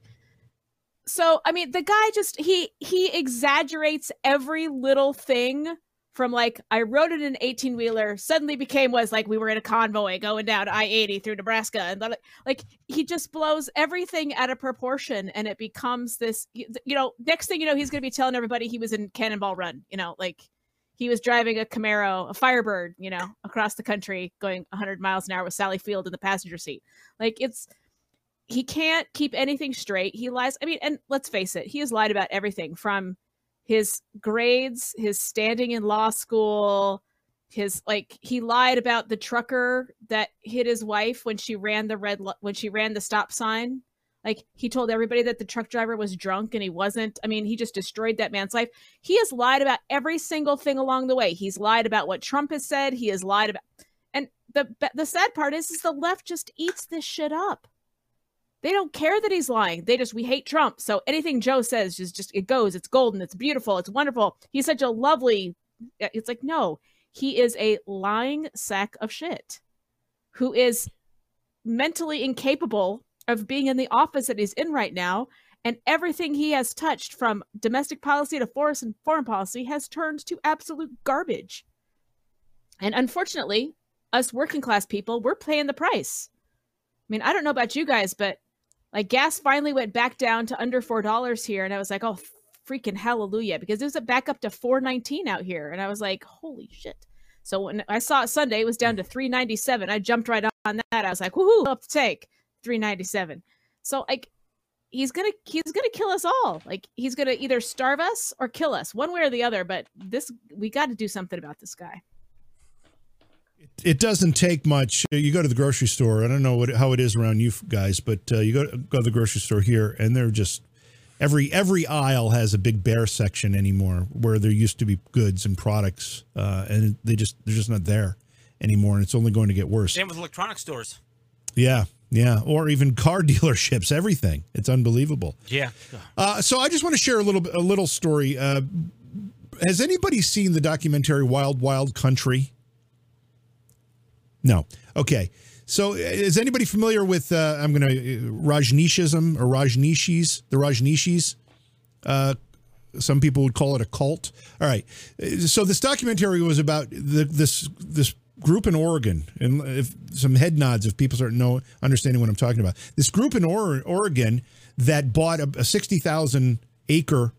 so i mean the guy just he he exaggerates every little thing from like i rode in an 18 wheeler suddenly became was like we were in a convoy going down i-80 through nebraska and then, like he just blows everything out of proportion and it becomes this you know next thing you know he's going to be telling everybody he was in cannonball run you know like he was driving a Camaro, a Firebird, you know, across the country going 100 miles an hour with Sally Field in the passenger seat. Like it's he can't keep anything straight. He lies. I mean, and let's face it, he has lied about everything from his grades, his standing in law school, his like he lied about the trucker that hit his wife when she ran the red when she ran the stop sign. Like he told everybody that the truck driver was drunk and he wasn't. I mean, he just destroyed that man's life. He has lied about every single thing along the way. He's lied about what Trump has said. He has lied about and the the sad part is is the left just eats this shit up. They don't care that he's lying. They just we hate Trump. So anything Joe says just just it goes. It's golden. It's beautiful. It's wonderful. He's such a lovely it's like no, he is a lying sack of shit who is mentally incapable of being in the office that he's in right now and everything he has touched from domestic policy to forest and foreign policy has turned to absolute garbage and unfortunately us working class people we're paying the price i mean i don't know about you guys but like gas finally went back down to under four dollars here and i was like oh freaking hallelujah because it was back up to 419 out here and i was like holy shit. So when i saw it sunday it was down to 397 i jumped right on that. I was like woohoo up to take 397 so like he's gonna he's gonna kill us all. Like he's gonna either starve us or kill us one way or the other but this we got to do something about this guy It doesn't take much. You go to the grocery store. I don't know what, how it is around you guys, but uh, you go go to the grocery store here, and they're just every every aisle has a big bear section anymore, where there used to be goods and products, uh, and they just they're just not there anymore, and it's only going to get worse. Same with electronic stores. Yeah, yeah, or even car dealerships. Everything. It's unbelievable. Yeah. Uh, so I just want to share a little a little story. Uh, has anybody seen the documentary Wild Wild Country? No. Okay. So is anybody familiar with uh, I'm going to Rajneeshism or Rajneeshis, the Rajneeshis? Uh, some people would call it a cult. All right. So this documentary was about the, this this group in Oregon, and if some head nods if people start know understanding what I'm talking about. This group in or- Oregon that bought a, a sixty thousand acre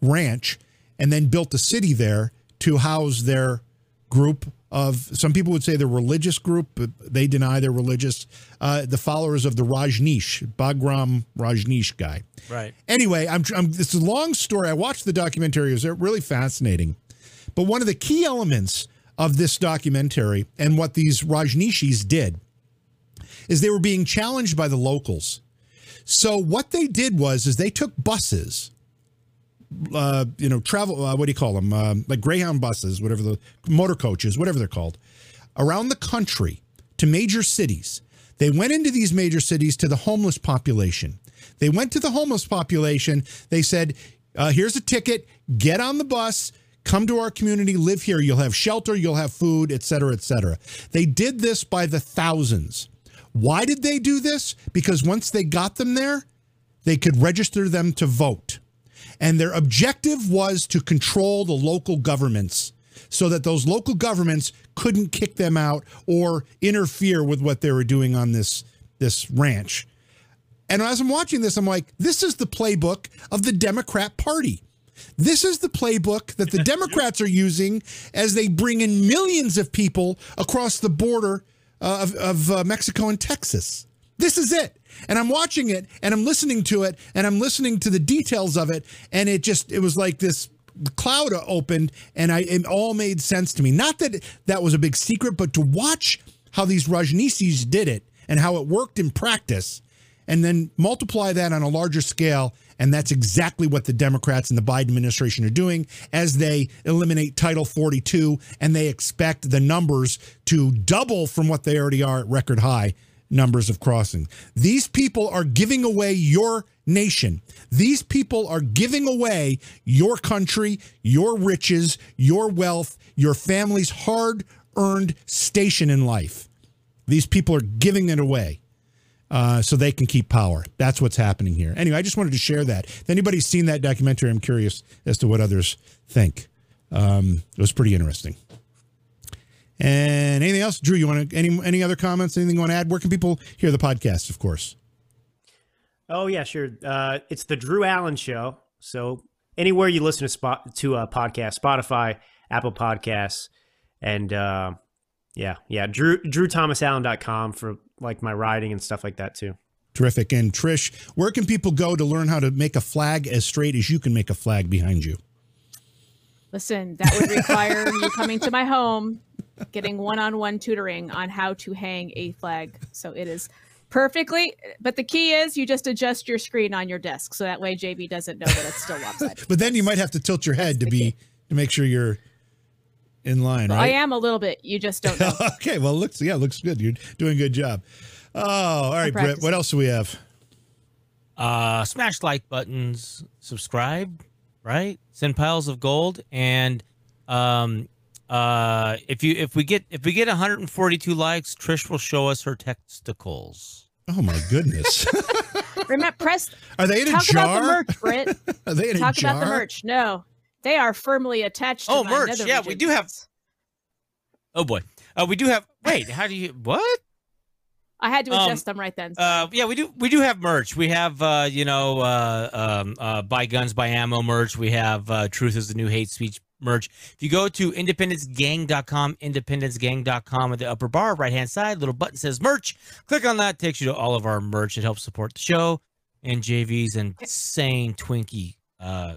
ranch and then built a city there to house their group of some people would say the religious group, but they deny they're religious. Uh, the followers of the Rajneesh, Bhagwan Rajneesh guy. Right. Anyway, I'm, I'm it's a long story. I watched the documentary; it was really fascinating. But one of the key elements of this documentary and what these Rajneeshis did is they were being challenged by the locals. So what they did was is they took buses uh, you know, travel, uh, what do you call them? Uh, like Greyhound buses, whatever the motor coaches, whatever they're called, around the country to major cities. They went into these major cities to the homeless population. They went to the homeless population. They said, uh, here's a ticket, get on the bus, come to our community, live here. You'll have shelter, you'll have food, et cetera, et cetera. They did this by the thousands. Why did they do this? Because once they got them there, they could register them to vote. And their objective was to control the local governments so that those local governments couldn't kick them out or interfere with what they were doing on this this ranch. And as I'm watching this, I'm like, this is the playbook of the Democrat Party. This is the playbook that the Democrats are using as they bring in millions of people across the border uh, of, of uh, Mexico and Texas. This is it. And I'm watching it and I'm listening to it and I'm listening to the details of it. And it just, it was like this cloud opened and I, it all made sense to me. Not that that was a big secret, but to watch how these Rajneeshis did it and how it worked in practice and then multiply that on a larger scale. And that's exactly what the Democrats and the Biden administration are doing as they eliminate Title 42 and they expect the numbers to double from what they already are at record high numbers of crossings. These people are giving away your nation. These people are giving away your country, your riches, your wealth, your family's hard earned station in life. These people are giving it away. Uh, so they can keep power. That's what's happening here. Anyway, I just wanted to share that. If anybody's seen that documentary, I'm curious as to what others think. Um, it was pretty interesting. And anything else, Drew? You want to any any other comments? Anything you want to add? Where can people hear the podcast? Of course. Oh yeah, sure. Uh, it's the Drew Allen Show. So anywhere you listen to spot to a podcast, Spotify, Apple Podcasts, and uh, yeah, yeah, Drew DrewThomasAllen.com for like my writing and stuff like that too. Terrific. And Trish, where can people go to learn how to make a flag as straight as you can make a flag behind you? Listen, that would require you coming to my home getting one-on-one tutoring on how to hang a flag. So it is perfectly but the key is you just adjust your screen on your desk so that way JV doesn't know that it's still lopsided. but then you might have to tilt your head to be key. to make sure you're in line, right? I am a little bit. You just don't know. okay, well looks yeah, looks good. You're doing a good job. Oh, all right, Britt, what else do we have? Uh smash like buttons, subscribe, right? Send piles of gold and um uh, if you if we get if we get 142 likes, Trish will show us her testicles. Oh my goodness! Remember, press. Are they in a talk jar? Talk about the merch, Britt. are they in talk a jar? about the merch. No, they are firmly attached. to Oh, merch. Yeah, we do have. Oh boy, uh, we do have. Wait, how do you what? I had to adjust um, them right then. Uh, yeah, we do. We do have merch. We have, uh, you know, uh, um, uh, buy guns, buy ammo merch. We have uh, truth is the new hate speech merch. If you go to independencegang.com, independencegang.com at the upper bar, right hand side, little button says merch. Click on that, takes you to all of our merch. It helps support the show and JV's insane Twinkie uh,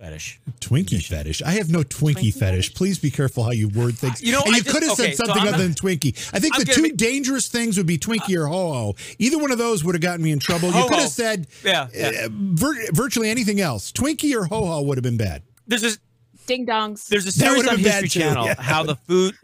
fetish. Twinkie fetish. I have no Twinkie, Twinkie fetish. Please be careful how you word things. You know, and you could have okay, said something so other than Twinkie. I think I'm the two be, dangerous things would be Twinkie uh, or ho ho. Either one of those would have gotten me in trouble. You could have said yeah, yeah. Uh, vir- virtually anything else. Twinkie or ho ho would have been bad. There's this Ding dongs. There's a series on History Channel yeah. how the food,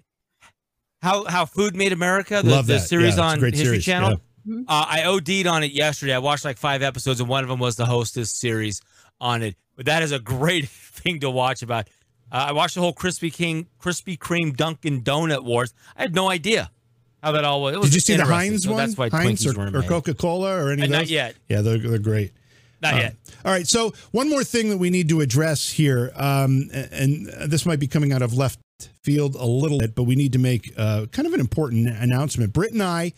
how how food made America. The, Love the that. series yeah, on History series. Channel. Yeah. Uh, I OD'd on it yesterday. I watched like five episodes, and one of them was the hostess series on it. But that is a great thing to watch about. Uh, I watched the whole Krispy King, Krispy Kreme Dunkin' Donut Wars. I had no idea how that all was. was Did you see the Heinz so one? That's why Heinz Twinkies or, or Coca Cola or any of those? Not yet. Yeah, they're, they're great. Not Uh, yet. All right. So one more thing that we need to address here, um, and and this might be coming out of left field a little bit, but we need to make uh, kind of an important announcement. Britt and I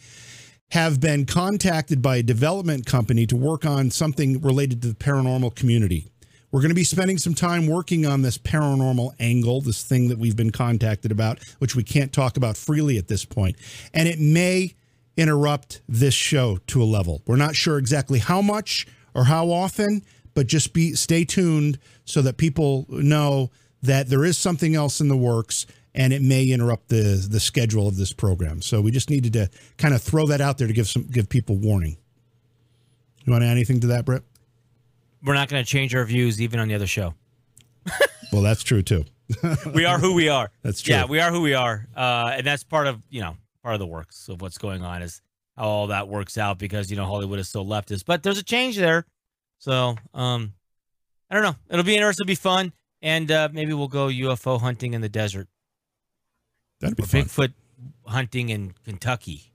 have been contacted by a development company to work on something related to the paranormal community. We're going to be spending some time working on this paranormal angle, this thing that we've been contacted about, which we can't talk about freely at this point. And it may interrupt this show to a level. We're not sure exactly how much or how often, but just be stay tuned so that people know that there is something else in the works and it may interrupt the the schedule of this program. So we just needed to kind of throw that out there to give some give people warning. You want to add anything to that, Britt? We're not going to change our views even on the other show. Well, that's true too. We are who we are. That's true. Yeah, we are who we are, uh, and that's part of you know part of the works of what's going on is how all that works out because you know Hollywood is so leftist. But there's a change there, so um, I don't know. It'll be interesting. It'll be fun, and uh, maybe we'll go UFO hunting in the desert, That'd be or fun. Bigfoot hunting in Kentucky,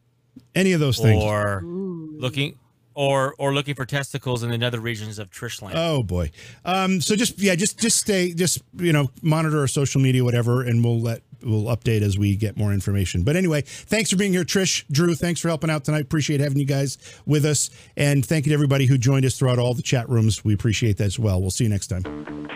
Any of those things. or Ooh. looking or or looking for testicles in the nether regions of Trishland. Oh boy. Um, so just yeah, just just stay, just you know, monitor our social media, whatever, and we'll let we'll update as we get more information. But anyway, thanks for being here, Trish, Drew. Thanks for helping out tonight. Appreciate having you guys with us, and thank you to everybody who joined us throughout all the chat rooms. We appreciate that as well. We'll see you next time.